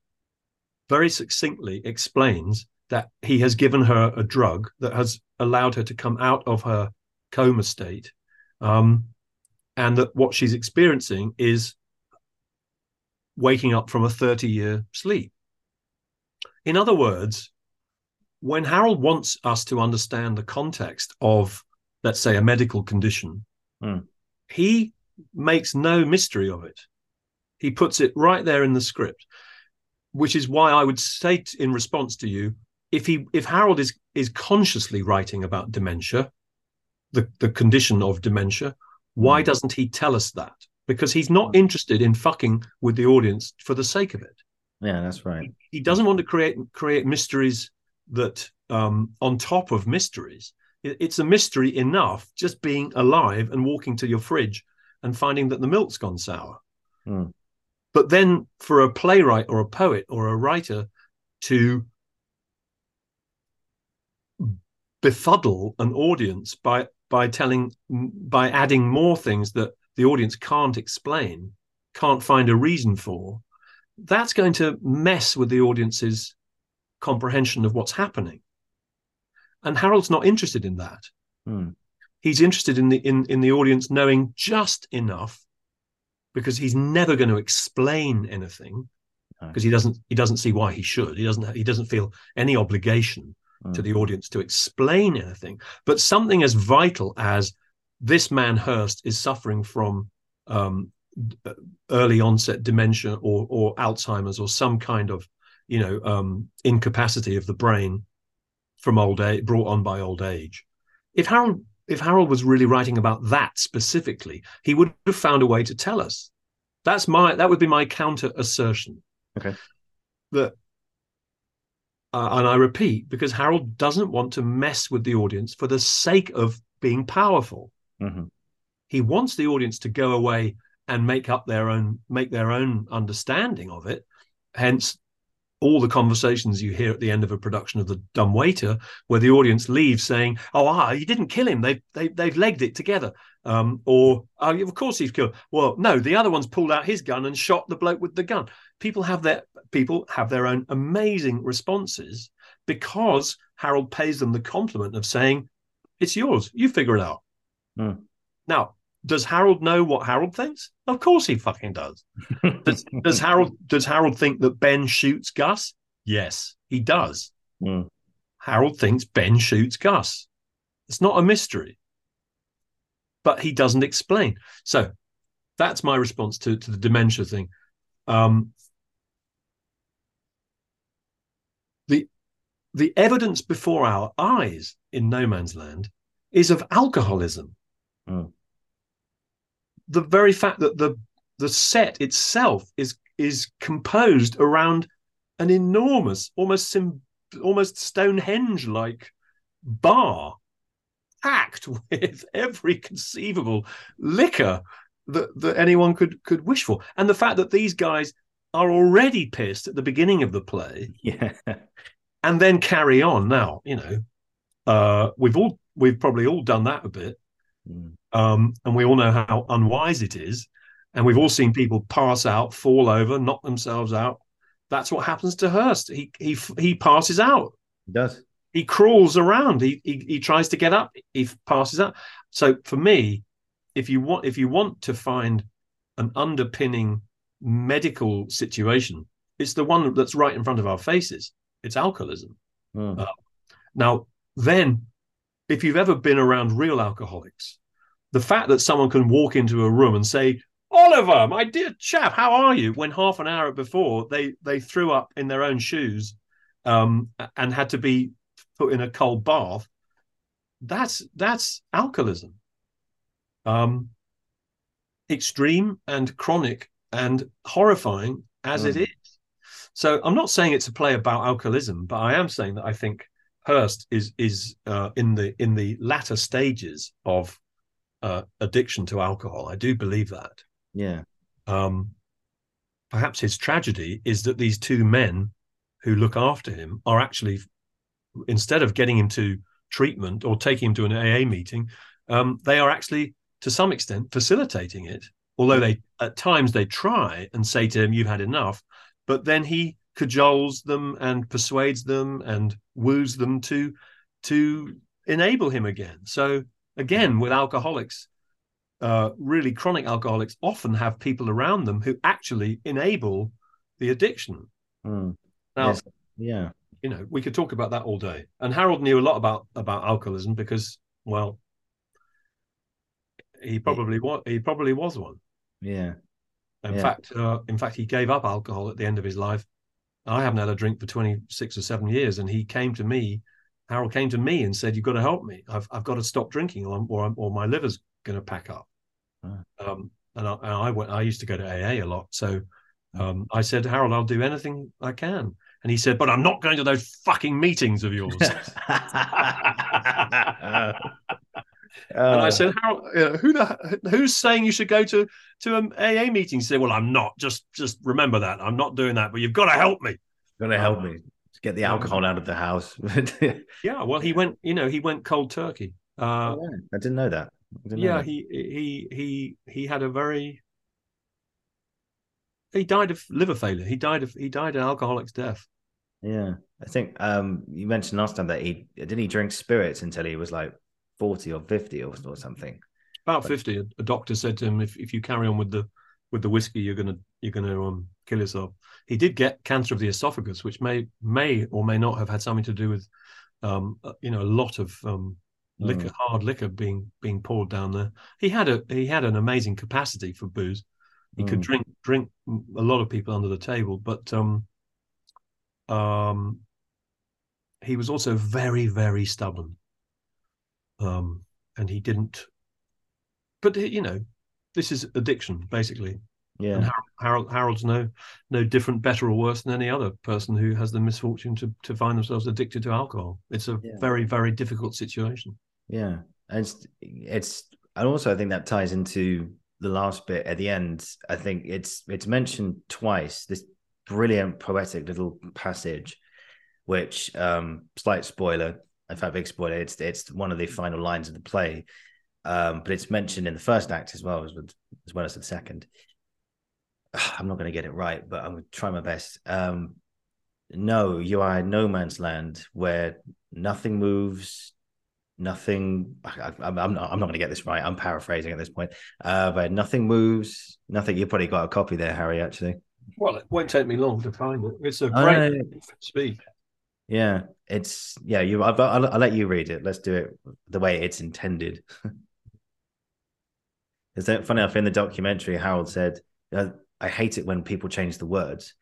very succinctly explains that he has given her a drug that has allowed her to come out of her coma state, um, and that what she's experiencing is waking up from a 30 year sleep. In other words, when Harold wants us to understand the context of, let's say, a medical condition, mm. he makes no mystery of it. He puts it right there in the script, which is why I would say in response to you, if he if Harold is is consciously writing about dementia, the, the condition of dementia, why mm. doesn't he tell us that? Because he's not hmm. interested in fucking with the audience for the sake of it. Yeah, that's right. He, doesn't want to create create mysteries that um, on top of mysteries. It, it's a mystery enough just being alive and walking to your fridge and finding that the milk's gone sour. Mm. But then for a playwright or a poet or a writer to befuddle an audience by by telling by adding more things that the audience can't explain, can't find a reason for, that's going to mess with the audience's comprehension of what's happening. And Harold's not interested in that. Hmm. He's interested in the in, in the audience knowing just enough because he's never going to explain anything because he doesn't he doesn't see why he should. He doesn't he doesn't feel any obligation Hmm. to the audience to explain anything. But something as vital as this man Hirst is suffering from um, early onset dementia or or Alzheimer's or some kind of you know um, incapacity of the brain from old age brought on by old age. If Harold if Harold was really writing about that specifically, he would have found a way to tell us. That's my that would be my counter assertion. Okay. That uh, and I repeat because Harold doesn't want to mess with the audience for the sake of being powerful. Mhm. He wants the audience to go away and make up their own make their own understanding of it. Hence all the conversations you hear at the end of a production of the dumb waiter where the audience leaves saying oh ah you didn't kill him. They've they, they've legged it together. Um, or oh, of course he's killed. Well no the other one's pulled out his gun and shot the bloke with the gun. People have their people have their own amazing responses because harold pays them the compliment of saying it's yours. You figure it out. Hmm. now does harold know what harold thinks of course he fucking does does, does Harold does Harold think that Ben shoots Gus? Yes, he does. Hmm. Harold thinks Ben shoots Gus. It's not a mystery, but he doesn't explain. So that's my response to to the dementia thing. Um, the the evidence before our eyes in no man's land is of alcoholism. Hmm. The very fact that the the set itself is is composed around an enormous, almost sim, almost Stonehenge like bar, packed with every conceivable liquor that, that anyone could could wish for, and the fact that these guys are already pissed at the beginning of the play Yeah. and then carry on. Now, you know, uh, we've all we've probably all done that a bit, Hmm. um, and we all know how unwise it is. And we've all seen people pass out, fall over, knock themselves out. That's what happens to Hirst. He he he passes out. It does. He crawls around. He he, he tries to get up. He passes out. So for me, if you want if you want to find an underpinning medical situation, it's the one that's right in front of our faces. It's alcoholism. Hmm. Uh, Now, then, if you've ever been around real alcoholics, the fact that someone can walk into a room and say, Oliver, my dear chap, how are you? When half an hour before they they threw up in their own shoes um, and had to be put in a cold bath, that's that's alcoholism. Um, extreme and chronic and horrifying as it Mm. is. So I'm not saying it's a play about alcoholism, but I am saying that I think Hirst is is uh, in the in the latter stages of uh, addiction to alcohol. I do believe that. Yeah. Um, perhaps his tragedy is that these two men who look after him are actually, instead of getting him to treatment or taking him to an AA meeting, um, they are actually to some extent facilitating it. Although they at times they try and say to him, "You've had enough," but then he cajoles them and persuades them and woos them to to enable him again. So again, with alcoholics, uh, really chronic alcoholics often have people around them who actually enable the addiction. Hmm. Now, Yes. Yeah. you know, we could talk about that all day. And Harold knew a lot about about alcoholism because, well, he probably was he probably was one. Yeah. In Yeah. fact, uh, in fact, he gave up alcohol at the end of his life. I haven't had a drink for twenty six or seven years, and he came to me. Harold came to me and said, "You've got to help me. I've I've got to stop drinking, or I'm, or, I'm, or my liver's going to pack up." Um, and I, and I went. I used to go to AA a lot, so um, I said, "Harold, I'll do anything I can." And he said, "But I'm not going to those fucking meetings of yours." And I said, "How? Uh, who the? Who's saying you should go to to an AA meeting?" He said, "Well, I'm not. Just just remember that I'm not doing that. But you've got to help me." "Gonna help me." to get the alcohol out of the house. yeah, well, he went. You know, he went cold turkey. Uh, oh, yeah. I didn't know that. Didn't yeah, know that. he he he he had a very. He died of liver failure. He died of he died an alcoholic's death. Yeah, I think um you mentioned last time that he didn't he drink spirits until he was like forty or fifty or, or something. About fifty, a, a doctor said to him, "If if you carry on with the with the whiskey, you're gonna you're gonna um, kill yourself." He did get cancer of the esophagus, which may may or may not have had something to do with, um, uh, you know, a lot of um, liquor, Mm. hard liquor being being poured down there. He had a he had an amazing capacity for booze. He could Mm. drink drink a lot of people under the table, but um, um, he was also very very stubborn. Um, and he didn't. But you know, this is addiction basically. Yeah, And Harold, Harold Harold's no no different, better or worse than any other person who has the misfortune to to find themselves addicted to alcohol. It's a Yeah. very very difficult situation. yeah, and it's it's and also I think that ties into the last bit at the end. I think it's it's mentioned twice. This brilliant poetic little passage, which um slight spoiler, in fact, big spoiler. It's it's one of the final lines of the play, um, but it's mentioned in the first act as well as as well as the second. I'm not going to get it right, but I'm going to try my best. Um, no, you are in no man's land where nothing moves, nothing. I, am I'm not. I'm not going to get this right. I'm paraphrasing at this point. Uh, but nothing moves, nothing. You probably got a copy there, Harry. Actually, Well, it won't take me long to find it. It's a great no, speech. yeah, it's yeah. You, I'll, I'll, I'll let you read it. Let's do it the way it's intended. Is that funny enough? In the documentary, Harold said, "I hate it when people change the words.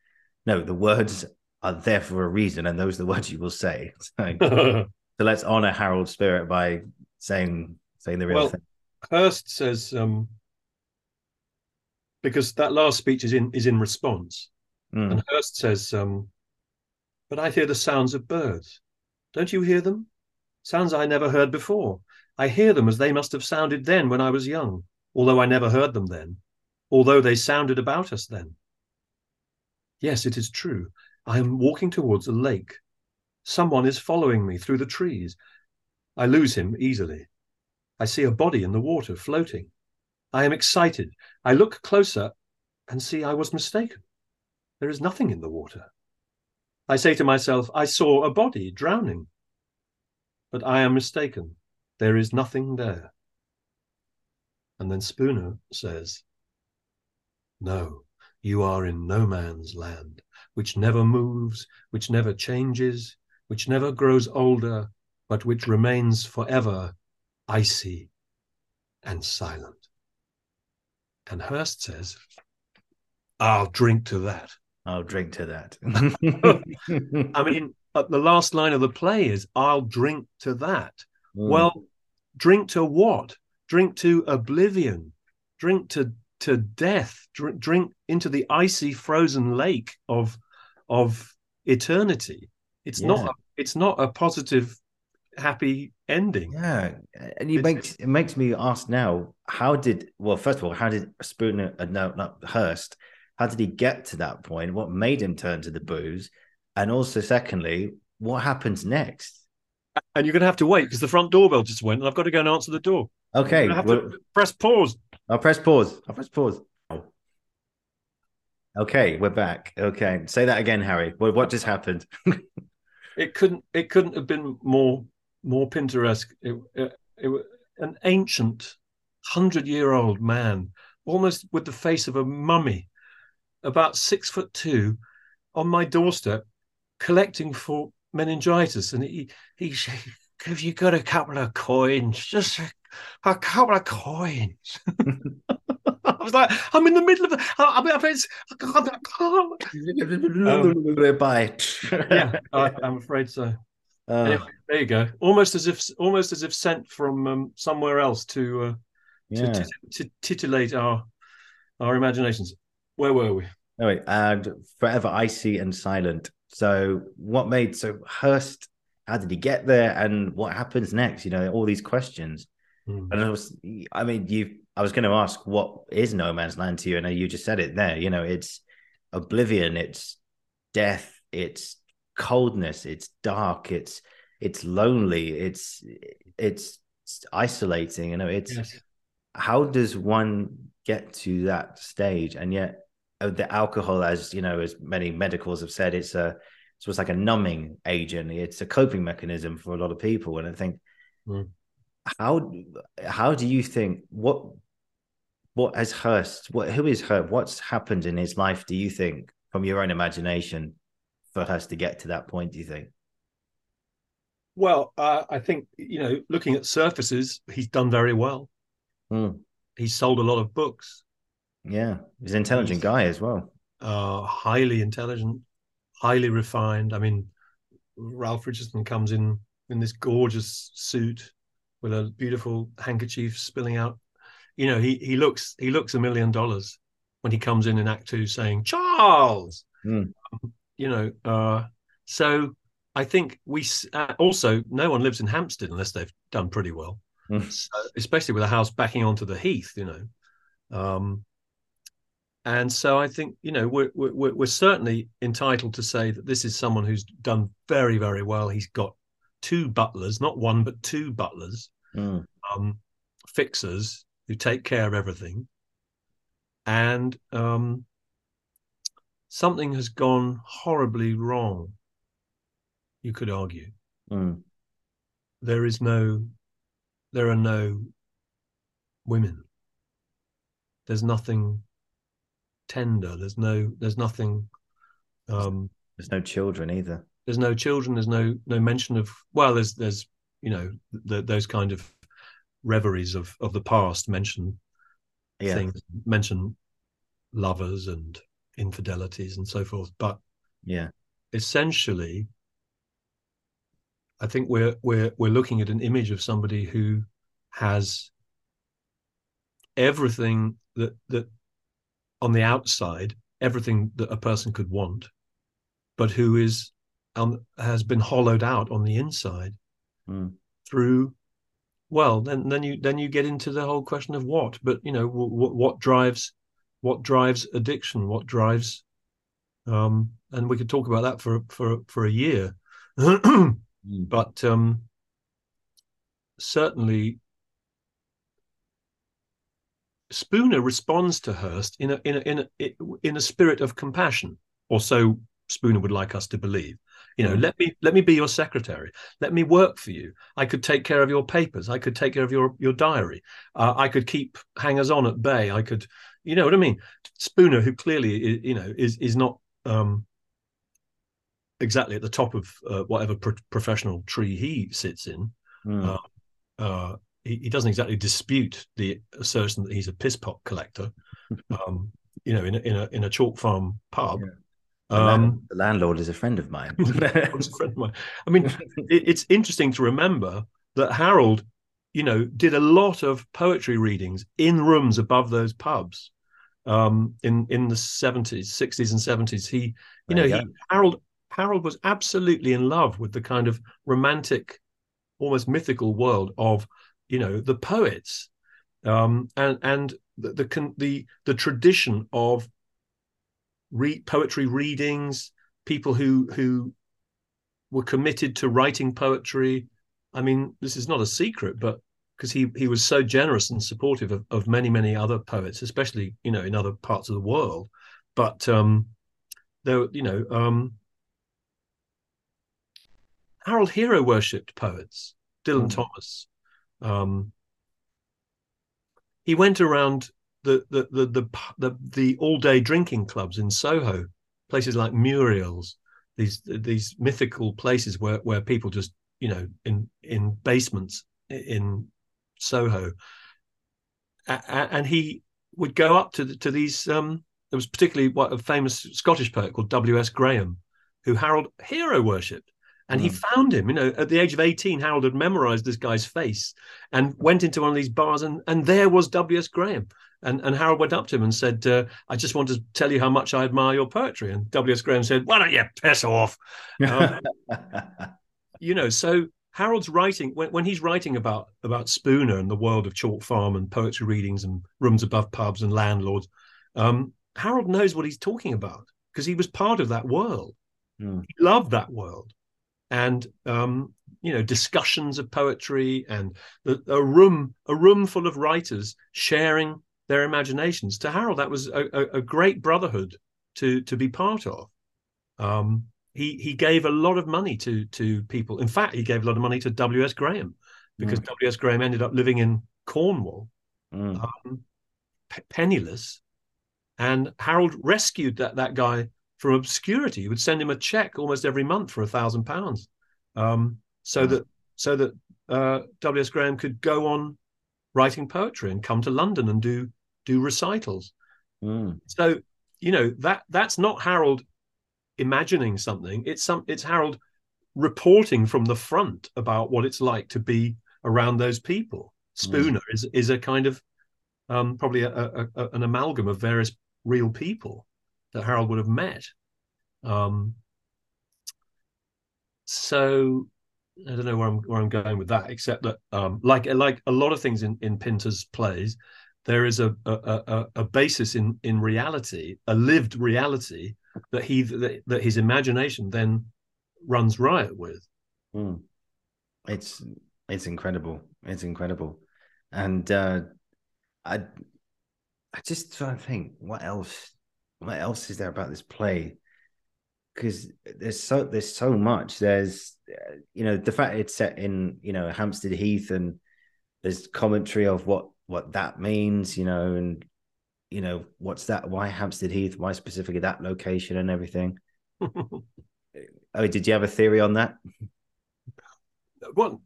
No, the words are there for a reason, and those are the words you will say." So, so let's honor Harold's spirit by saying saying the real Well, thing. Hirst says um, because that last speech is in is in response, Mm. and Hirst says, um, "But I hear the sounds of birds. Don't you hear them? Sounds I never heard before. I hear them as they must have sounded then when I was young, although I never heard them then, although they sounded about us then. Yes, it is true. I am walking towards a lake. Someone is following me through the trees. I lose him easily. I see a body in the water floating. I am excited. I look closer and see I was mistaken. There is nothing in the water. I say to myself, I saw a body drowning. But I am mistaken. There is nothing there. And then Spooner says, No, you are in no man's land, which never moves, which never changes, which never grows older, but which remains forever icy and silent. And Hirst says, I'll drink to that. I'll drink to that. I mean, the last line of the play is, I'll drink to that. Mm. Well, drink to what? Drink to oblivion. Drink to to death. Drink, drink into the icy, frozen lake of of eternity. It's Yeah. not. A, it's not a positive, happy ending. Yeah, and you It's- makes it makes me ask now. How did well? First of all, how did Spooner? Uh, no, not Hirst. How did he get to that point? What made him turn to the booze? And also, secondly, what happens next? And you're going to have to wait because the front doorbell just went, and I've got to go and answer the door. Okay, well, to press pause. I'll press pause. I'll press pause. Okay, we're back. Okay, say that again, Harry. What, what just happened? It couldn't. It couldn't have been more more Pinteresque. It, it, it was an ancient, hundred year old man, almost with the face of a mummy, about six foot two, on my doorstep, collecting for meningitis, and he he said, "Have you got a couple of coins? Just a, a couple of coins." I was like, I'm in the middle of the. I, I mean, it's, I can't, I can't. Bye. Yeah, I, I'm afraid so. Uh, Anyway, there you go. Almost as if, almost as if sent from um, somewhere else to, uh, yeah. to, to to titillate our our imaginations. Where were we? Wait, and forever icy and silent. So, what made so Hirst? How did he get there, and what happens next? You know, all these questions. Hmm. And I was, I mean, you. I was going to ask, what is no man's land to you? And you just said it there. You know, it's oblivion, it's death, it's coldness. It's dark. It's it's lonely. It's it's, isolating. You know, it's yes. how does one get to that stage? And yet, the alcohol, as you know, as many medicals have said, it's a it's like a numbing agent. It's a coping mechanism for a lot of people. And I think, mm. how how do you think what what has Hirst? What who is Hirst? What's happened in his life? Do you think, from your own imagination, for Hirst to get to that point? Do you think? Well, uh, I think you know, looking at surfaces, he's done very well. Mm. He's sold a lot of books. Yeah, he's an intelligent he's, guy as well. Uh, highly intelligent, highly refined. I mean, Ralph Richardson comes in in this gorgeous suit with a beautiful handkerchief spilling out. You know, he he looks he looks a million dollars when he comes in in Act Two saying Charles. Mm. you know, uh, so I think we uh, also no one lives in Hampstead unless they've done pretty well, mm. so, especially with a house backing onto the heath. You know, um, and so I think you know we're, we're we're certainly entitled to say that this is someone who's done very very well. He's got two butlers, not one but two butlers, mm. um, fixers who take care of everything, and um, something has gone horribly wrong. You could argue mm. there is no, there are no women. There's nothing tender. There's no there's nothing. Um, there's no children either. There's no children. There's no no mention of well. There's there's you know the, those kind of reveries of of the past mention yeah. things mention lovers and infidelities and so forth. But yeah, essentially, I think we're we're we're looking at an image of somebody who has everything that that on the outside everything that a person could want, but who is um, has been hollowed out on the inside mm. through. Well, then then you then you get into the whole question of what, but you know what what drives what drives addiction, what drives, um, and we could talk about that for for for a year, mm. but um, certainly Spooner responds to Hirst in a in a in a in a spirit of compassion, or so Spooner would like us to believe. You know, mm. let me let me be your secretary. Let me work for you. I could take care of your papers. I could take care of your your diary. Uh, I could keep hangers on at bay. I could, you know what I mean. Spooner, who clearly you know is is not um, exactly at the top of uh, whatever pro- professional tree he sits in. Mm. Uh, uh he, he doesn't exactly dispute the assertion that he's a piss pot collector. Um, you know, in a, in a in a chalk farm pub. Yeah. The, um, land, the, landlord is a friend of mine. a friend of mine. I mean, it, it's interesting to remember that Harold, you know, did a lot of poetry readings in rooms above those pubs. Um, in in the seventies, sixties, and seventies, he, you there know, you he Harold Harold was absolutely in love with the kind of romantic, almost mythical world of you know the poets. Um, and and the, the the the tradition of read poetry readings people who who were committed to writing poetry. I mean this is not a secret but because he he was so generous and supportive of, of many many other poets especially you know in other parts of the world. But um there you know um harold hero worshipped poets dylan mm. thomas um, he went around the the the the the, the all day drinking clubs in Soho, places like Muriel's, these these mythical places where where people just you know in in basements in Soho, and he would go up to the, to these. Um, there was particularly what a famous Scottish poet called W. S. Graham, who Harold hero worshipped. And mm. he hmm. found him, you know, at the age of 18, Harold had memorized this guy's face and went into one of these bars, and, and there was W.S. Graham. And, and Harold went up to him and said, uh, I just want to tell you how much I admire your poetry. And W.S. Graham said, Why don't you piss off? Um, you know, so Harold's writing, when, when he's writing about, about Spooner and the world of Chalk Farm and poetry readings and rooms above pubs and landlords, um, Harold knows what he's talking about because he was part of that world. Mm. He loved that world, and um, you know discussions of poetry and the, a room a room full of writers sharing their imaginations. To Harold, that was a, a, a great brotherhood to to be part of. Um, he he gave a lot of money to to people. In fact, he gave a lot of money to W. S. Graham because Mm. W. S. Graham ended up living in Cornwall, Mm. um, p- penniless, and Harold rescued that that guy from obscurity. He would send him a check almost every month for a thousand pounds, um, so that so that uh, W. S. Graham could go on writing poetry and come to London and do do recitals. Mm. So you know that that's not Harold imagining something. It's some it's Harold reporting from the front about what it's like to be around those people. Spooner is is a kind of um, probably a, a, a, an amalgam of various real people that Harold would have met. Um, so I don't know where I'm where I'm going with that, except that um, like like a lot of things in in Pinter's plays, there is a a, a, a basis in in reality, a lived reality that he that, that his imagination then runs riot with. Mm. It's it's incredible. It's incredible, and uh, I I just try to think what else what else is there about this play because there's so there's so much. There's you know the fact it's set in you know Hampstead Heath and there's commentary of what what that means. You know and you know what's that? Why Hampstead Heath? Why specifically that location and everything? Oh, did you have a theory on that? well,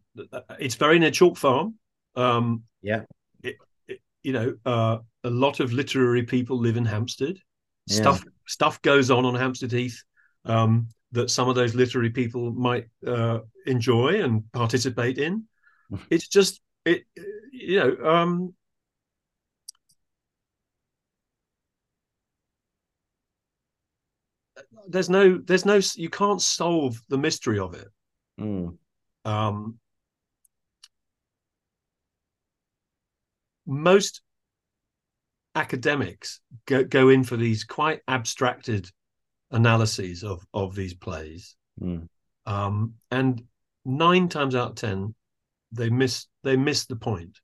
it's very near Chalk Farm. Um, Yeah. it, it, you know, uh, a lot of literary people live in Hampstead. Yeah. Stuff stuff goes on on Hampstead Heath um, that some of those literary people might uh, enjoy and participate in. it's just it, you know. Um, there's no there's no you can't solve the mystery of it Mm. um, most academics go, go in for these quite abstracted analyses of of these plays Mm. um, and nine times out of ten they miss they miss the point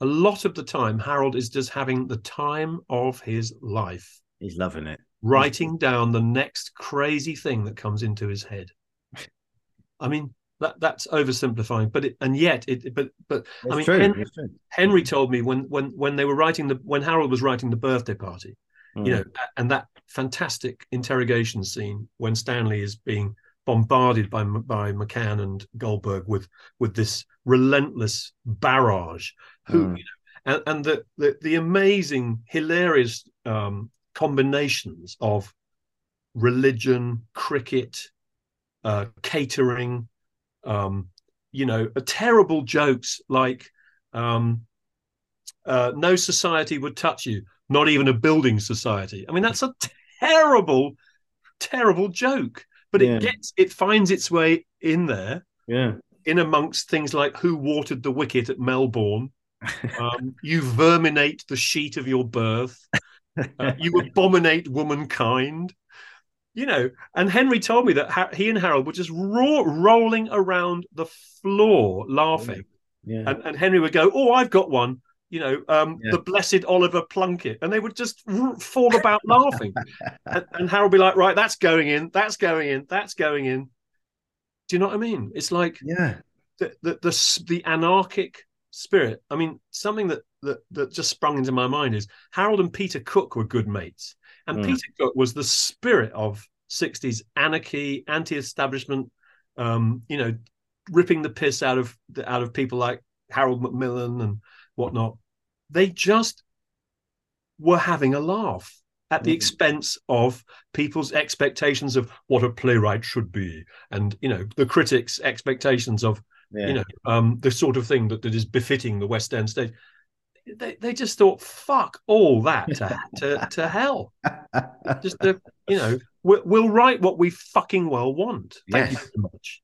a lot of the time harold is just having the time of his life He's loving it. writing down the next crazy thing that comes into his head. I mean, that that's oversimplifying, but it, and yet it, but but It's I mean, true. Hen- true. Henry told me when when when they were writing the when Harold was writing the birthday party, Mm. you know, and that fantastic interrogation scene when Stanley is being bombarded by by McCann and Goldberg with with this relentless barrage, who Mm. you know, and, and the, the the amazing, hilarious um, combinations of religion, cricket, uh, catering, um, you know, terrible jokes like um, uh, "No society would touch you, not even a building society." I mean, that's a terrible, terrible joke, but Yeah. it gets it finds its way in there Yeah. in amongst things like who watered the wicket at Melbourne. Um, you verminate the sheet of your birth. Uh, you abominate womankind. You know, and Henry told me that ha- he and Harold were just ro- rolling around the floor laughing. yeah. And, and Henry would go, Oh, I've got one. You know, um, Yeah. the blessed Oliver Plunkett. And they would just fall about laughing. And, and Harold would be like, Right, that's going in. That's going in. That's going in. Do you know what I mean? It's like yeah. the the the, the anarchic spirit. I mean, something that, that that just sprung into my mind is Harold and Peter Cook were good mates, and Mm. Peter Cook was the spirit of '60s anarchy, anti-establishment. Um, you know, ripping the piss out of out of people like Harold Macmillan and whatnot. They just were having a laugh at the Mhm. expense of people's expectations of what a playwright should be and you know the critics expectations of Yeah. you know um the sort of thing that, that is befitting the west end stage they, they just thought fuck all that to to, to hell just you know we'll, we'll write what we fucking well want thank you Yes. very much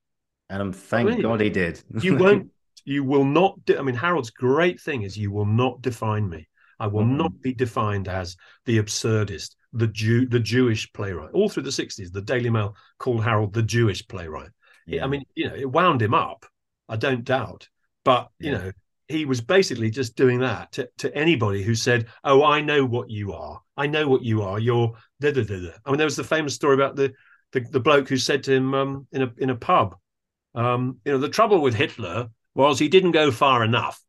and um, thank? God he did. you won't you will not de- i mean harold's great thing is you will not define me i will Mm. not be defined as the absurdist the Jew, the Jewish playwright. All through the 60s, the Daily Mail called Harold the Jewish playwright. Yeah. I mean, you know, it wound him up, I don't doubt. But, you yeah. know, he was basically just doing that to, to anybody who said, Oh, I know what you are. I know what you are. You're da da da da. I mean, there was the famous story about the the, the bloke who said to him um, in a in a pub, um, you know, the trouble with Hitler was he didn't go far enough.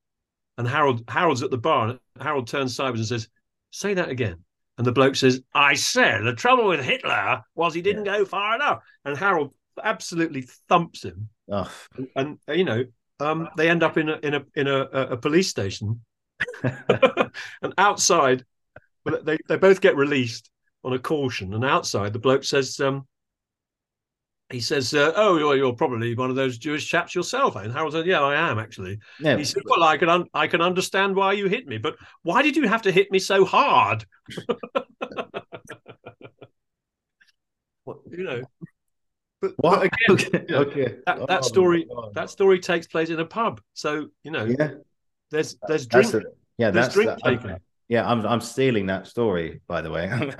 And Harold Harold's at the bar, and Harold turns sideways and says, "Say that again." And the bloke says, "I said the trouble with Hitler was he didn't yeah. go far enough." And Harold absolutely thumps him. Oh. And, and, you know, um, they end up in a in a in a, a police station, and outside, they they both get released on a caution. And outside, the bloke says, um, he says, uh, "Oh, you're, you're, probably one of those Jewish chaps yourself." And Harold said, "Yeah, I am actually." Yeah. He said, "Well, I can un- I can understand why you hit me, but why did you have to hit me so hard?" you know. But, but again, okay. You know, okay. That, that oh, story that story takes place in a pub, so you know, yeah. there's there's drink, a, yeah, there's drink taken. Yeah, I'm I'm stealing that story, by the way.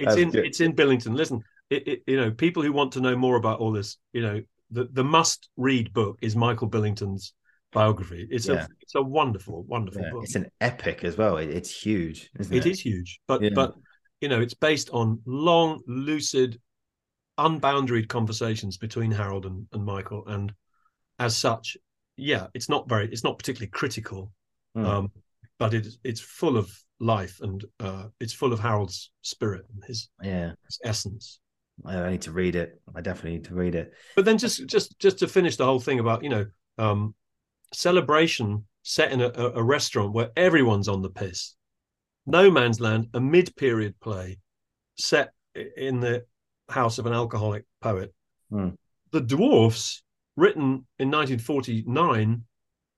it's in good. it's in Billington. Listen, it, it, you know, people who want to know more about all this, you know, the, the must read book is Michael Billington's biography. It's yeah. a it's a wonderful, wonderful yeah. book. It's an epic as well. It, it's huge, isn't it? It is huge, but yeah. but you know, it's based on long, lucid, unboundaried conversations between Harold and, and Michael, and as such, yeah, it's not very, it's not particularly critical, mm. um, but it's it's full of life and uh, it's full of Harold's spirit and his yeah his essence. I need to read it. I definitely need to read it. But then just just just to finish the whole thing about you know um, celebration set in a, a restaurant where everyone's on the piss. No Man's Land, a mid-period play set in the house of an alcoholic poet. Hmm. The Dwarfs, written in 1949,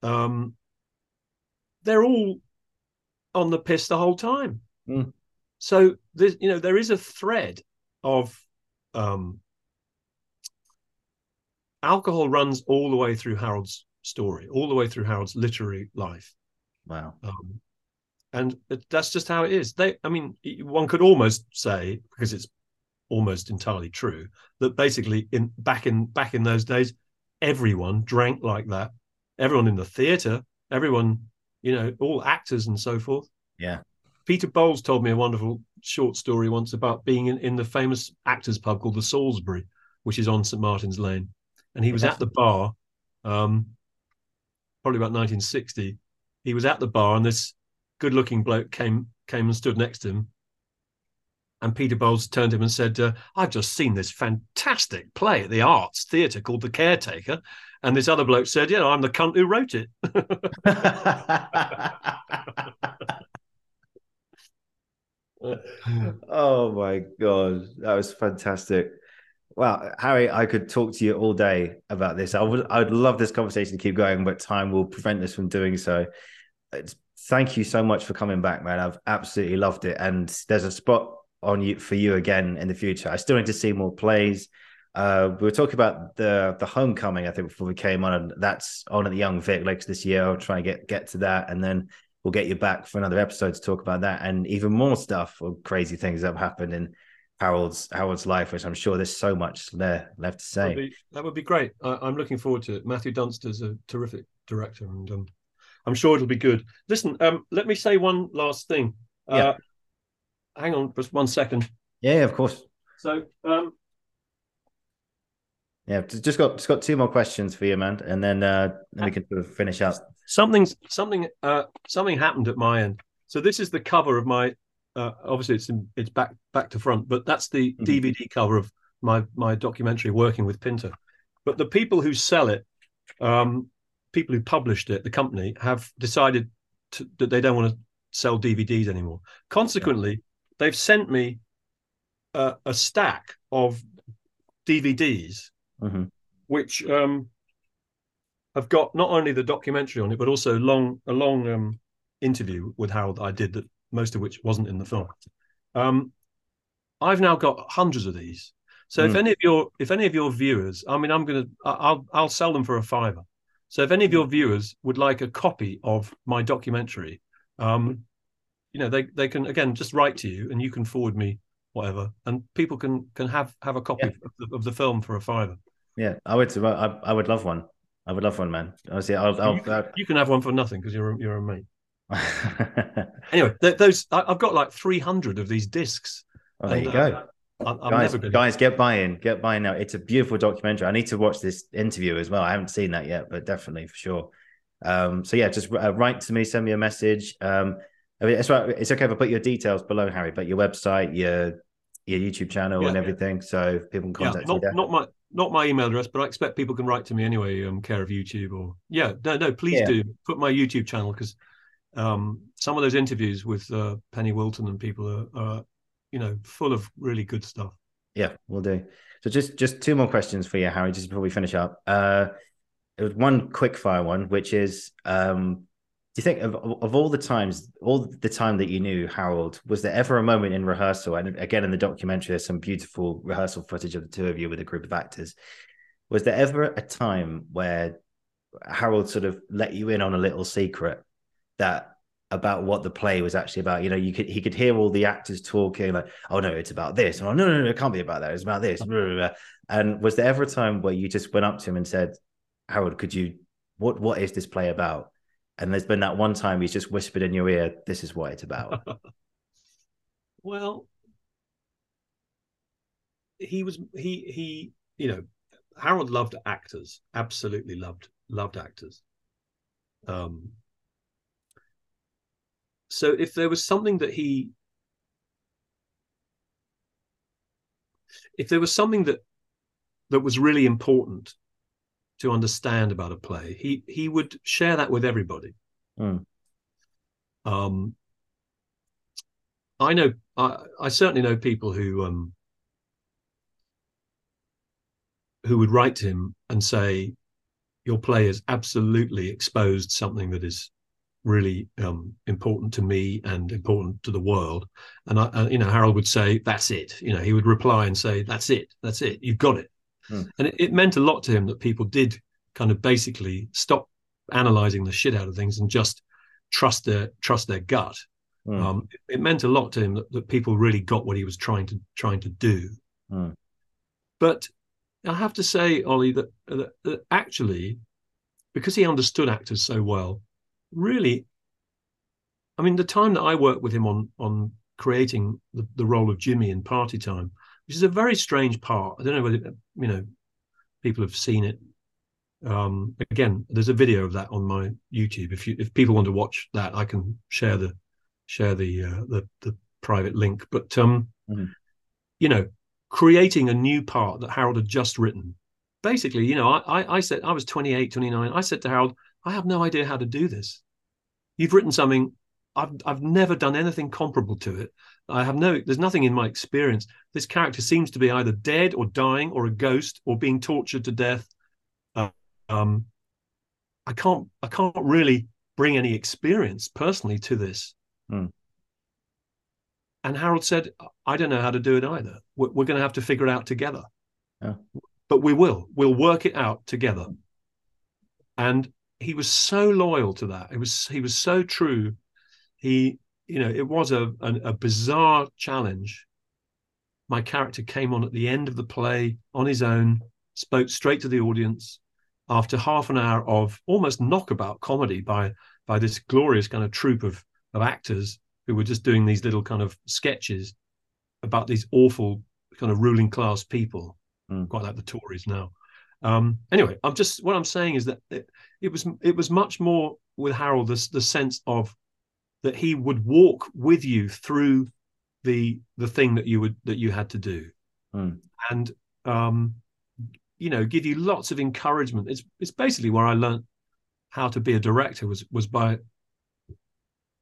um, they're all on the piss the whole time. Hmm. So there's, you know, there is a thread of um, alcohol runs all the way through Harold's story, all the way through Harold's literary life. Wow. Um, and that's just how it is. They, I mean, one could almost say because it's almost entirely true that basically in back in back in those days, everyone drank like that. Everyone in the theatre, everyone, you know, all actors and so forth. Yeah. Peter Bowles told me a wonderful short story once about being in, in the famous actors pub called the Salisbury, which is on St Martin's Lane. And he was at the bar, um, probably about 1960. He was at the bar, and this good-looking bloke came came and stood next to him. And Peter Bowles turned to him and said, uh, "I've just seen this fantastic play at the Arts Theatre called The Caretaker." And this other bloke said, "You know, I'm the cunt who wrote it." oh my god, that was fantastic. Well, Harry, I could talk to you all day about this. I would, I would love this conversation to keep going, but time will prevent us from doing so. It's, thank you so much for coming back, man. I've absolutely loved it, and there's a spot on you for you again in the future. I still need to see more plays. Uh, we were talking about the the homecoming, I think, before we came on, and that's on at the Young Vic later this year. I'll try and get get to that, and then we'll get you back for another episode to talk about that and even more stuff or crazy things that have happened in Harold's Harold's life, which I'm sure there's so much there left to say. That would be, that would be great. I, am looking forward to it. Matthew Dunster's a terrific director, and um, I'm sure it'll be good. Listen, um, let me say one last thing. Uh, yeah. Hang on, just one second. Yeah, of course. So, um, yeah, just got just got two more questions for you, man, and then uh, then we can sort of finish up something something uh, something happened at my end. So this is the cover of my. Uh, obviously, it's in, it's back back to front, but that's the mm-hmm. DVD cover of my my documentary, Working with Pinter. But the people who sell it, um, people who published it, the company, have decided to, that they don't want to sell DVDs anymore. Consequently. They've sent me a, a stack of DVDs, mm-hmm. which um, have got not only the documentary on it, but also long a long um, interview with Harold that I did that most of which wasn't in the film. Um, I've now got hundreds of these. So mm. if any of your if any of your viewers, I mean, I'm gonna I'll I'll sell them for a fiver. So if any of your viewers would like a copy of my documentary, um, you know, they they can again just write to you, and you can forward me whatever, and people can can have have a copy Yeah. of, the, of the film for a fiver. Yeah, I would. I, I would love one. I would love one, man. Honestly, I'll. I'll, you, can, you can have one for nothing because you're a, you're a mate. Anyway, th- those I, I've got like 300 of these discs. there And, you uh, go. I, I'm guys, guys, get buying, get buying now. It's a beautiful documentary. I need to watch this interview as well. I haven't seen that yet, but definitely for sure. Um, so yeah, just uh, write to me, send me a message. Um, I mean, it's right. It's okay if I put your details below, Harry, but your website, your your YouTube channel, Yeah, and yeah. everything, so people can Yeah, contact not, you there. not my not my email address, but I expect people can write to me anyway. Um, care of YouTube or yeah, no, no, please Yeah. do put my YouTube channel because um, some of those interviews with uh, Penny Wilton and people are, are, you know, full of really good stuff. Yeah, we'll do. So just just two more questions for you, Harry, just before we finish up. Uh, it was one quick fire one, which is, um, you think of of all the times, all the time that you knew Harold, was there ever a moment in rehearsal? And again, in the documentary, there's some beautiful rehearsal footage of the two of you with a group of actors. Was there ever a time where Harold sort of let you in on a little secret that about what the play was actually about. You know, you could he could hear all the actors talking like, "Oh no, it's about this." And, "Oh no, no, no, it can't be about that. It's about this." And was there ever a time where you just went up to him and said, "Harold, could you what what is this play about?" And there's been that one time he's just whispered in your ear, "This is what it's about." Well, he was he he you know Harold loved actors, absolutely loved loved actors. Um, so if there was something that he if there was something that that was really important to understand about a play, he he would share that with everybody. Mm. Um, I know I, I certainly know people who um who would write to him and say, "Your play has absolutely exposed something that is really um, important to me and important to the world." And I, uh, you know, Harold would say, "That's it." You know, he would reply and say, "That's it. That's it. You've got it." Hmm. And it, it meant a lot to him that people did kind of basically stop analyzing the shit out of things and just trust their trust their gut. Mm. Um, it, it meant a lot to him that, that people really got what he was trying to trying to do. Mm. But I have to say, Ollie, that, that, that actually, because he understood actors so well, really, I mean, the time that I worked with him on on creating the, the role of Jimmy in Party Time, which is a very strange part. I don't know whether you know people have seen it. Um, again, there's a video of that on my YouTube. If you if people want to watch that, I can share the share the uh, the the private link. But um, Mhm. you know, creating a new part that Harold had just written. Basically, you know, I, I I said I was 28, 29. I said to Harold, I have no idea how to do this. You've written something. I've I've never done anything comparable to it. I have no. There's nothing in my experience. This character seems to be either dead or dying or a ghost or being tortured to death. Uh, um, I can't. I can't really bring any experience personally to this. Hmm. And Harold said, "I don't know how to do it either. We're, we're going to have to figure it out together. Yeah. But we will. We'll work it out together." And he was so loyal to that. It was. He was so true. He, you know, it was a a, a bizarre challenge. My character came on at the end of the play on his own, spoke straight to the audience after half an hour of almost knockabout comedy by by this glorious kind of troupe of of actors who were just doing these little kind of sketches about these awful kind of ruling class people, Mm. quite like the Tories now. Um, anyway, I'm just what I'm saying is that it, it was it was much more with Harold the the sense of that he would walk with you through the the thing that you would that you had to do, Mm. and um, you know give you lots of encouragement. It's it's basically where I learned how to be a director was was by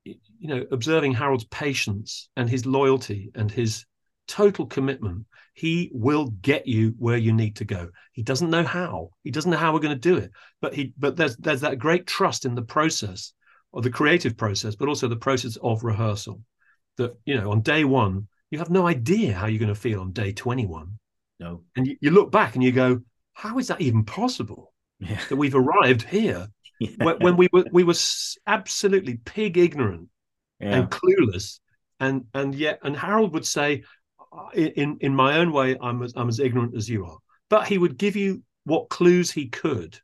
you know observing Harold's patience and his loyalty and his total commitment. He will get you where you need to go. He doesn't know how. He doesn't know how we're going to do it, but he but there's there's that great trust in the process of the creative process, but also the process of rehearsal. That you know on day one you have no idea how you're going to feel on day 21 No. and you, you look back and you go how is that even possible Yeah. that we've arrived here Yeah. when, when we were we were absolutely pig ignorant yeah. and clueless, and and yet, and Harold would say, in in my own way, I'm as I'm as ignorant as you are, but he would give you what clues he could.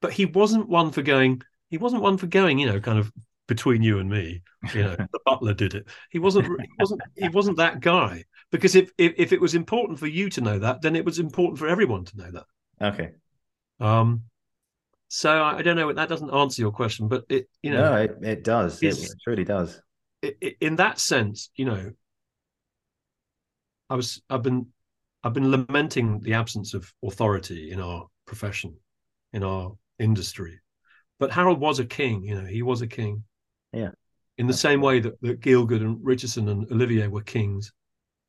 But he wasn't one for going. He wasn't one for going. You know, kind of between you and me. You know, the butler did it. He wasn't. He wasn't. He wasn't that guy. Because if, if if it was important for you to know that, then it was important for everyone to know that. Okay. Um. So I, I don't know. That doesn't answer your question, but it you know no, it, it does. It, it really does. It, in that sense, you know, I was I've been I've been lamenting the absence of authority in our profession, in our industry. But Harold was a king, you know, he was a king. Yeah. In the same way that, that Gielgud and Richardson and Olivier were kings.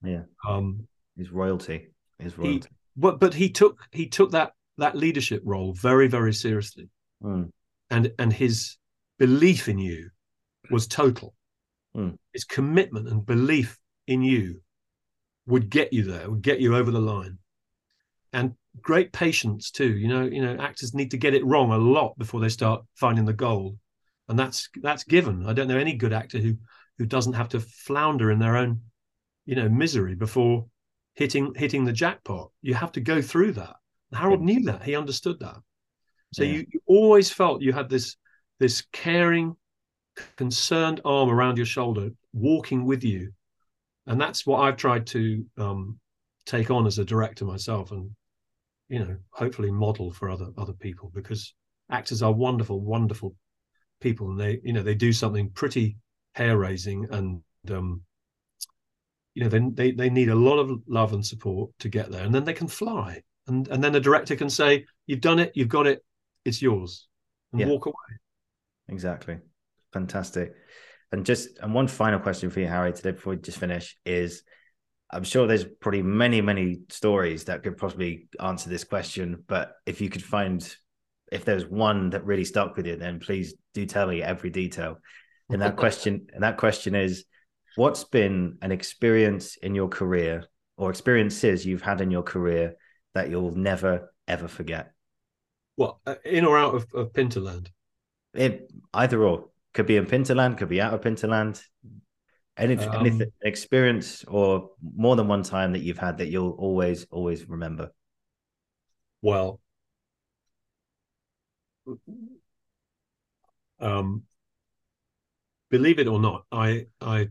Yeah. Um his royalty. His royalty. He, but but he took he took that that leadership role very, very seriously. Mm. And and his belief in you was total. Mm. His commitment and belief in you would get you there, would get you over the line. And great patience too. You know, you know, actors need to get it wrong a lot before they start finding the gold. And that's that's given. I don't know any good actor who who doesn't have to flounder in their own, you know, misery before hitting hitting the jackpot. You have to go through that. Harold knew that. He understood that. So yeah. you, you always felt you had this this caring, concerned arm around your shoulder, walking with you and that's what I've tried to um, take on as a director myself, and you know, hopefully model for other other people because actors are wonderful, wonderful people, and they you know they do something pretty hair raising, and um, you know they, they they need a lot of love and support to get there, and then they can fly, and and then the director can say, "You've done it, you've got it, it's yours," and yeah. walk away. Exactly, fantastic. And just and one final question for you, Harry, today before we just finish is I'm sure there's probably many, many stories that could possibly answer this question. But if you could find if there's one that really stuck with you, then please do tell me every detail. And that question, and that question is what's been an experience in your career or experiences you've had in your career that you'll never ever forget? What uh, in or out of, of Pinterland? It, either or. Could be in Pinterland, could be out of Pinterland. Any, um, anything experience or more than one time that you've had that you'll always, always remember? Well, um, believe it or not, I I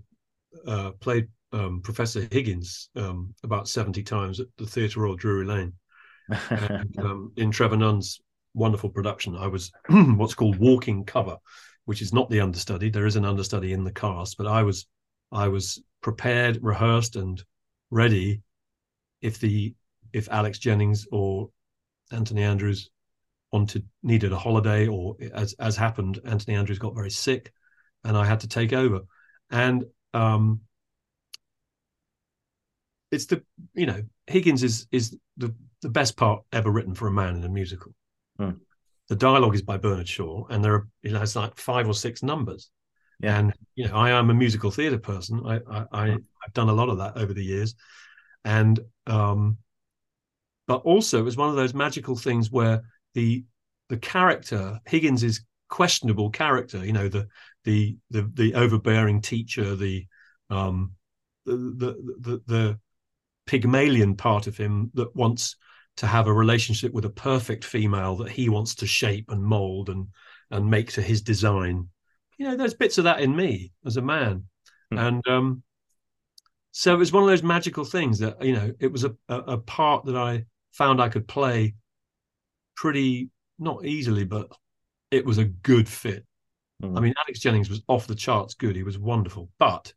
uh, played um, Professor Higgins um, about seventy times at the Theatre Royal Drury Lane, and, um, in Trevor Nunn's wonderful production. I was what's called walking cover, which is not the understudy. There is an understudy in the cast, but I was I was prepared, rehearsed, and ready if the if Alex Jennings or Anthony Andrews wanted needed a holiday, or as as happened, Anthony Andrews got very sick, and I had to take over. And um, it's the you know Higgins is is the the best part ever written for a man in a musical. Hmm the dialogue is by Bernard Shaw, and there are it has like five or six numbers. Yeah. And you know, I am a musical theatre person. I, I, have done a lot of that over the years, and um, but also it was one of those magical things where the the character Higgins's questionable character, you know, the the the the overbearing teacher, the um the the the, the Pygmalion part of him that wants to have a relationship with a perfect female that he wants to shape and mold and and make to his design. You know, there's bits of that in me as a man, mm. and um, so it was one of those magical things that you know it was a, a, a part that I found I could play pretty not easily, but it was a good fit. Mm. I mean, Alex Jennings was off the charts good. He was wonderful, but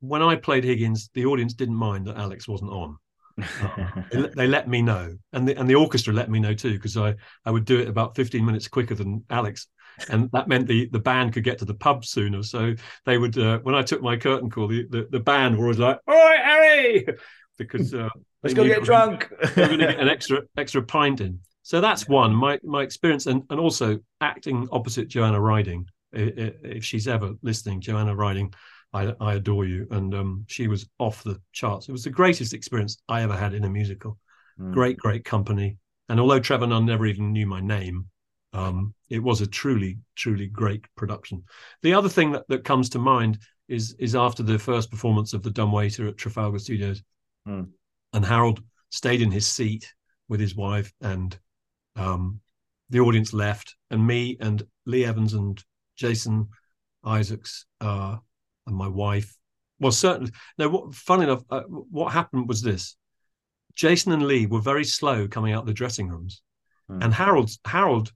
when I played Higgins, the audience didn't mind that Alex wasn't on they, they, let me know, and the and the orchestra let me know too, because I I would do it about fifteen minutes quicker than Alex, and that meant the the band could get to the pub sooner. So they would uh, when I took my curtain call, the, the, the band were always like, "All right, Harry," because uh, let's go get drunk. we're going to get an extra extra pint in. So that's one my my experience, and and also acting opposite Joanna Riding. If she's ever listening, Joanna Riding I, I adore you. And um, she was off the charts. It was the greatest experience I ever had in a musical. Mm. Great, great company. And although Trevor Nunn never even knew my name, Um, it was a truly, truly great production. The other thing that, that comes to mind is is after the first performance of the Dumbwaiter at Trafalgar Studios, Hmm. and Harold stayed in his seat with his wife, and um, the audience left, and me and Lee Evans and Jason Isaacs uh, and my wife. Well, certainly. No, what, funny enough, uh, what happened was this: Jason and Lee were very slow coming out of the dressing rooms, Hmm. and Harold Harold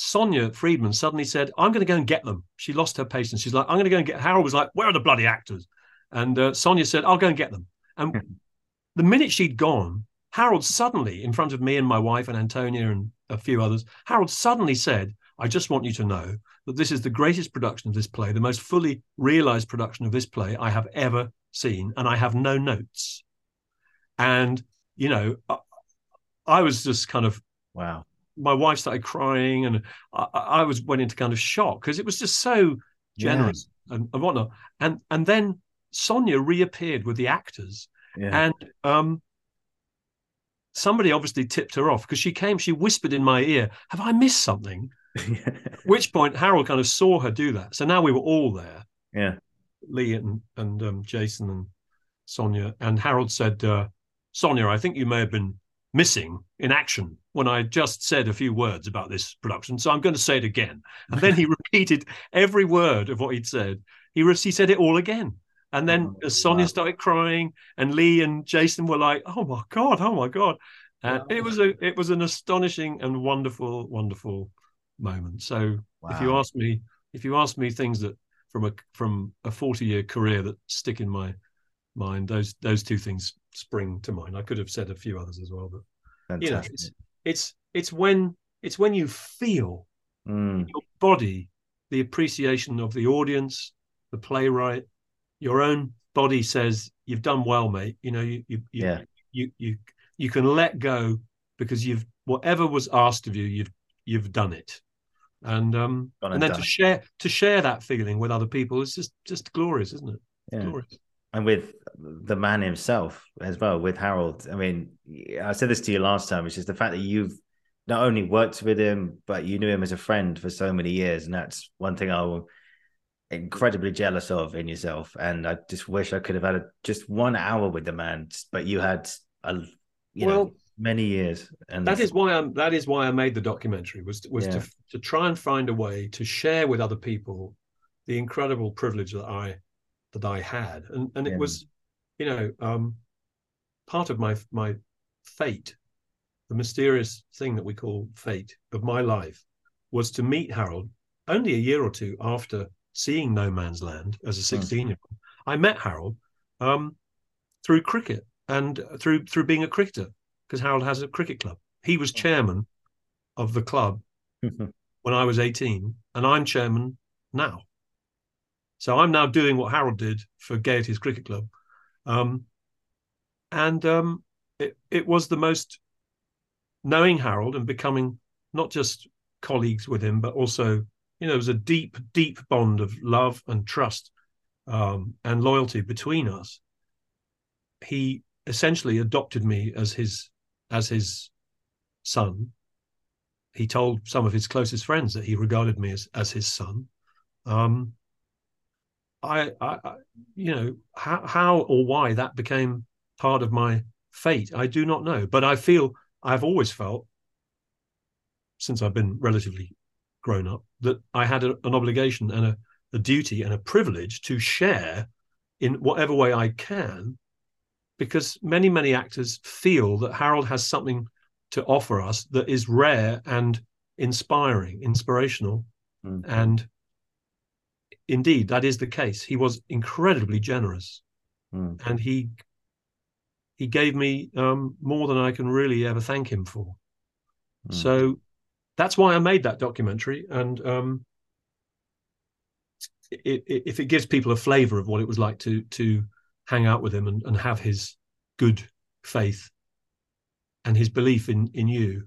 Sonia Friedman suddenly said, "I'm going to go and get them." She lost her patience. She's like, "I'm going to go and get." Harold was like, "Where are the bloody actors?" And uh, Sonia said, "I'll go and get them." And the minute she'd gone, Harold suddenly, in front of me and my wife and Antonia and a few others, Harold suddenly said, "I just want you to know that this is the greatest production of this play, the most fully realized production of this play I have ever seen, and I have no notes." And you know, I, I was just kind of Wow. My wife started crying and I, I was went into kind of shock because it was just so generous and, and whatnot. And and then Sonia reappeared with the actors Yeah. and um somebody obviously tipped her off because she came, she whispered in my ear, Have I missed something? At which point Harold kind of saw her do that. So now we were all there, yeah. Lee and and um, Jason and Sonia. And Harold said, uh, Sonia, I think you may have been missing in action when I just said a few words about this production. So I'm going to say it again. And then he repeated every word of what he'd said. He, re- he said it all again. And then Oh, as Sonia wow. started crying, and Lee and Jason were like, "Oh my god, oh my god!" And Wow. it was a it was an astonishing and wonderful, wonderful moment. So if you ask me, if you ask me things that from a from a forty year career that stick in my mind, those those two things spring to mind. I could have said a few others as well, but you know, it's it's it's when it's when you feel Mm. your body the appreciation of the audience, the playwright, your own body says you've done well, mate. You know, you you you Yeah. you, you you can let go because you've whatever was asked of you, you've you've done it. And um and, and then to share to share that feeling with other people is just just glorious, isn't it? Yeah. Glorious. and with the man himself as well, with Harold. I mean, I said this to you last time, which is the fact that you've not only worked with him, but you knew him as a friend for so many years, and that's one thing I'm incredibly jealous of in yourself. And I just wish I could have had a, just one hour with the man, but you had a, you know, Well, many years, and that is why I'm that is why I made the documentary was was Yeah. to to try and find a way to share with other people the incredible privilege that I that I had and and Yeah. it was you know um part of my my fate the mysterious thing that we call fate of my life was to meet Harold only a year or two after seeing No Man's Land as a 16 year old I met Harold um through cricket and through through being a cricketer because Harold has a cricket club. He was chairman of the club when I was 18, and I'm chairman now. So I'm now doing what Harold did for Gaieties Cricket Club. Um, and um, it, it was the most knowing Harold and becoming not just colleagues with him, but also, you know, there was a deep, deep bond of love and trust um, and loyalty between us. He essentially adopted me as his as his son. He told some of his closest friends that he regarded me as, as his son. Um, I, I, I, you know, how, how or why that became part of my fate, I do not know. But I feel I've always felt, since I've been relatively grown up, that I had a, an obligation and a, a duty and a privilege to share in whatever way I can because many many actors feel that Harold has something to offer us that is rare and inspiring, inspirational, Mm. and indeed that is the case. He was incredibly generous, Mm. and he he gave me um, more than I can really ever thank him for. Mm. So that's why I made that documentary, and um, it, it, if it gives people a flavour of what it was like to to hang out with him and, and have his good faith and his belief in in you.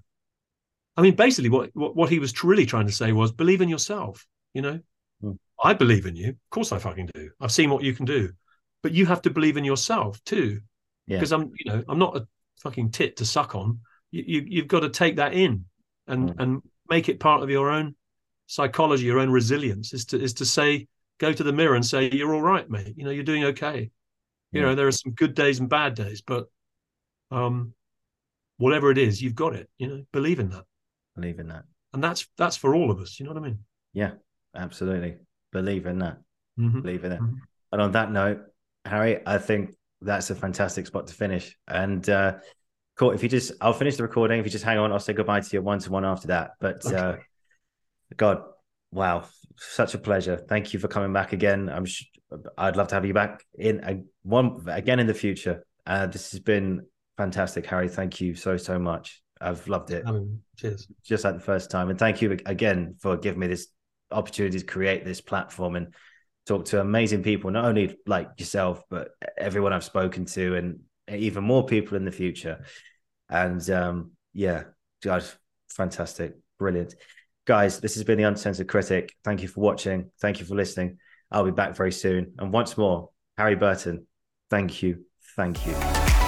I mean, basically, what what, what he was really trying to say was believe in yourself. You know, Hmm. I believe in you. Of course, I fucking do. I've seen what you can do, but you have to believe in yourself too. Yeah. Because I'm, you know, I'm not a fucking tit to suck on. You, you you've got to take that in and Hmm. and make it part of your own psychology, your own resilience is to is to say, go to the mirror and say, You're all right, mate. You know, you're doing okay. You know, there are some good days and bad days, but um whatever it is, you've got it. You know, believe in that. Believe in that. And that's that's for all of us. You know what I mean? Yeah, absolutely. Believe in that. Mhm. Believe in it. Mhm. And on that note, Harry, I think that's a fantastic spot to finish. And uh cool. If you just I'll finish the recording. If you just hang on, I'll say goodbye to you one to one after that. But uh God, wow, such a pleasure. Thank you for coming back again. I'm sh- I'd love to have you back in uh, one again in the future. Uh this has been fantastic, Harry. Thank you so so much. I've loved it. I mean, cheers. just like the first time. And thank you again for giving me this opportunity to create this platform and talk to amazing people, not only like yourself, but everyone I've spoken to and even more people in the future. And um, yeah, guys, fantastic, brilliant. Guys, this has been the Uncensored Critic. Thank you for watching. Thank you for listening. I'll be back very soon. And once more, Harry Burton, thank you. Thank you.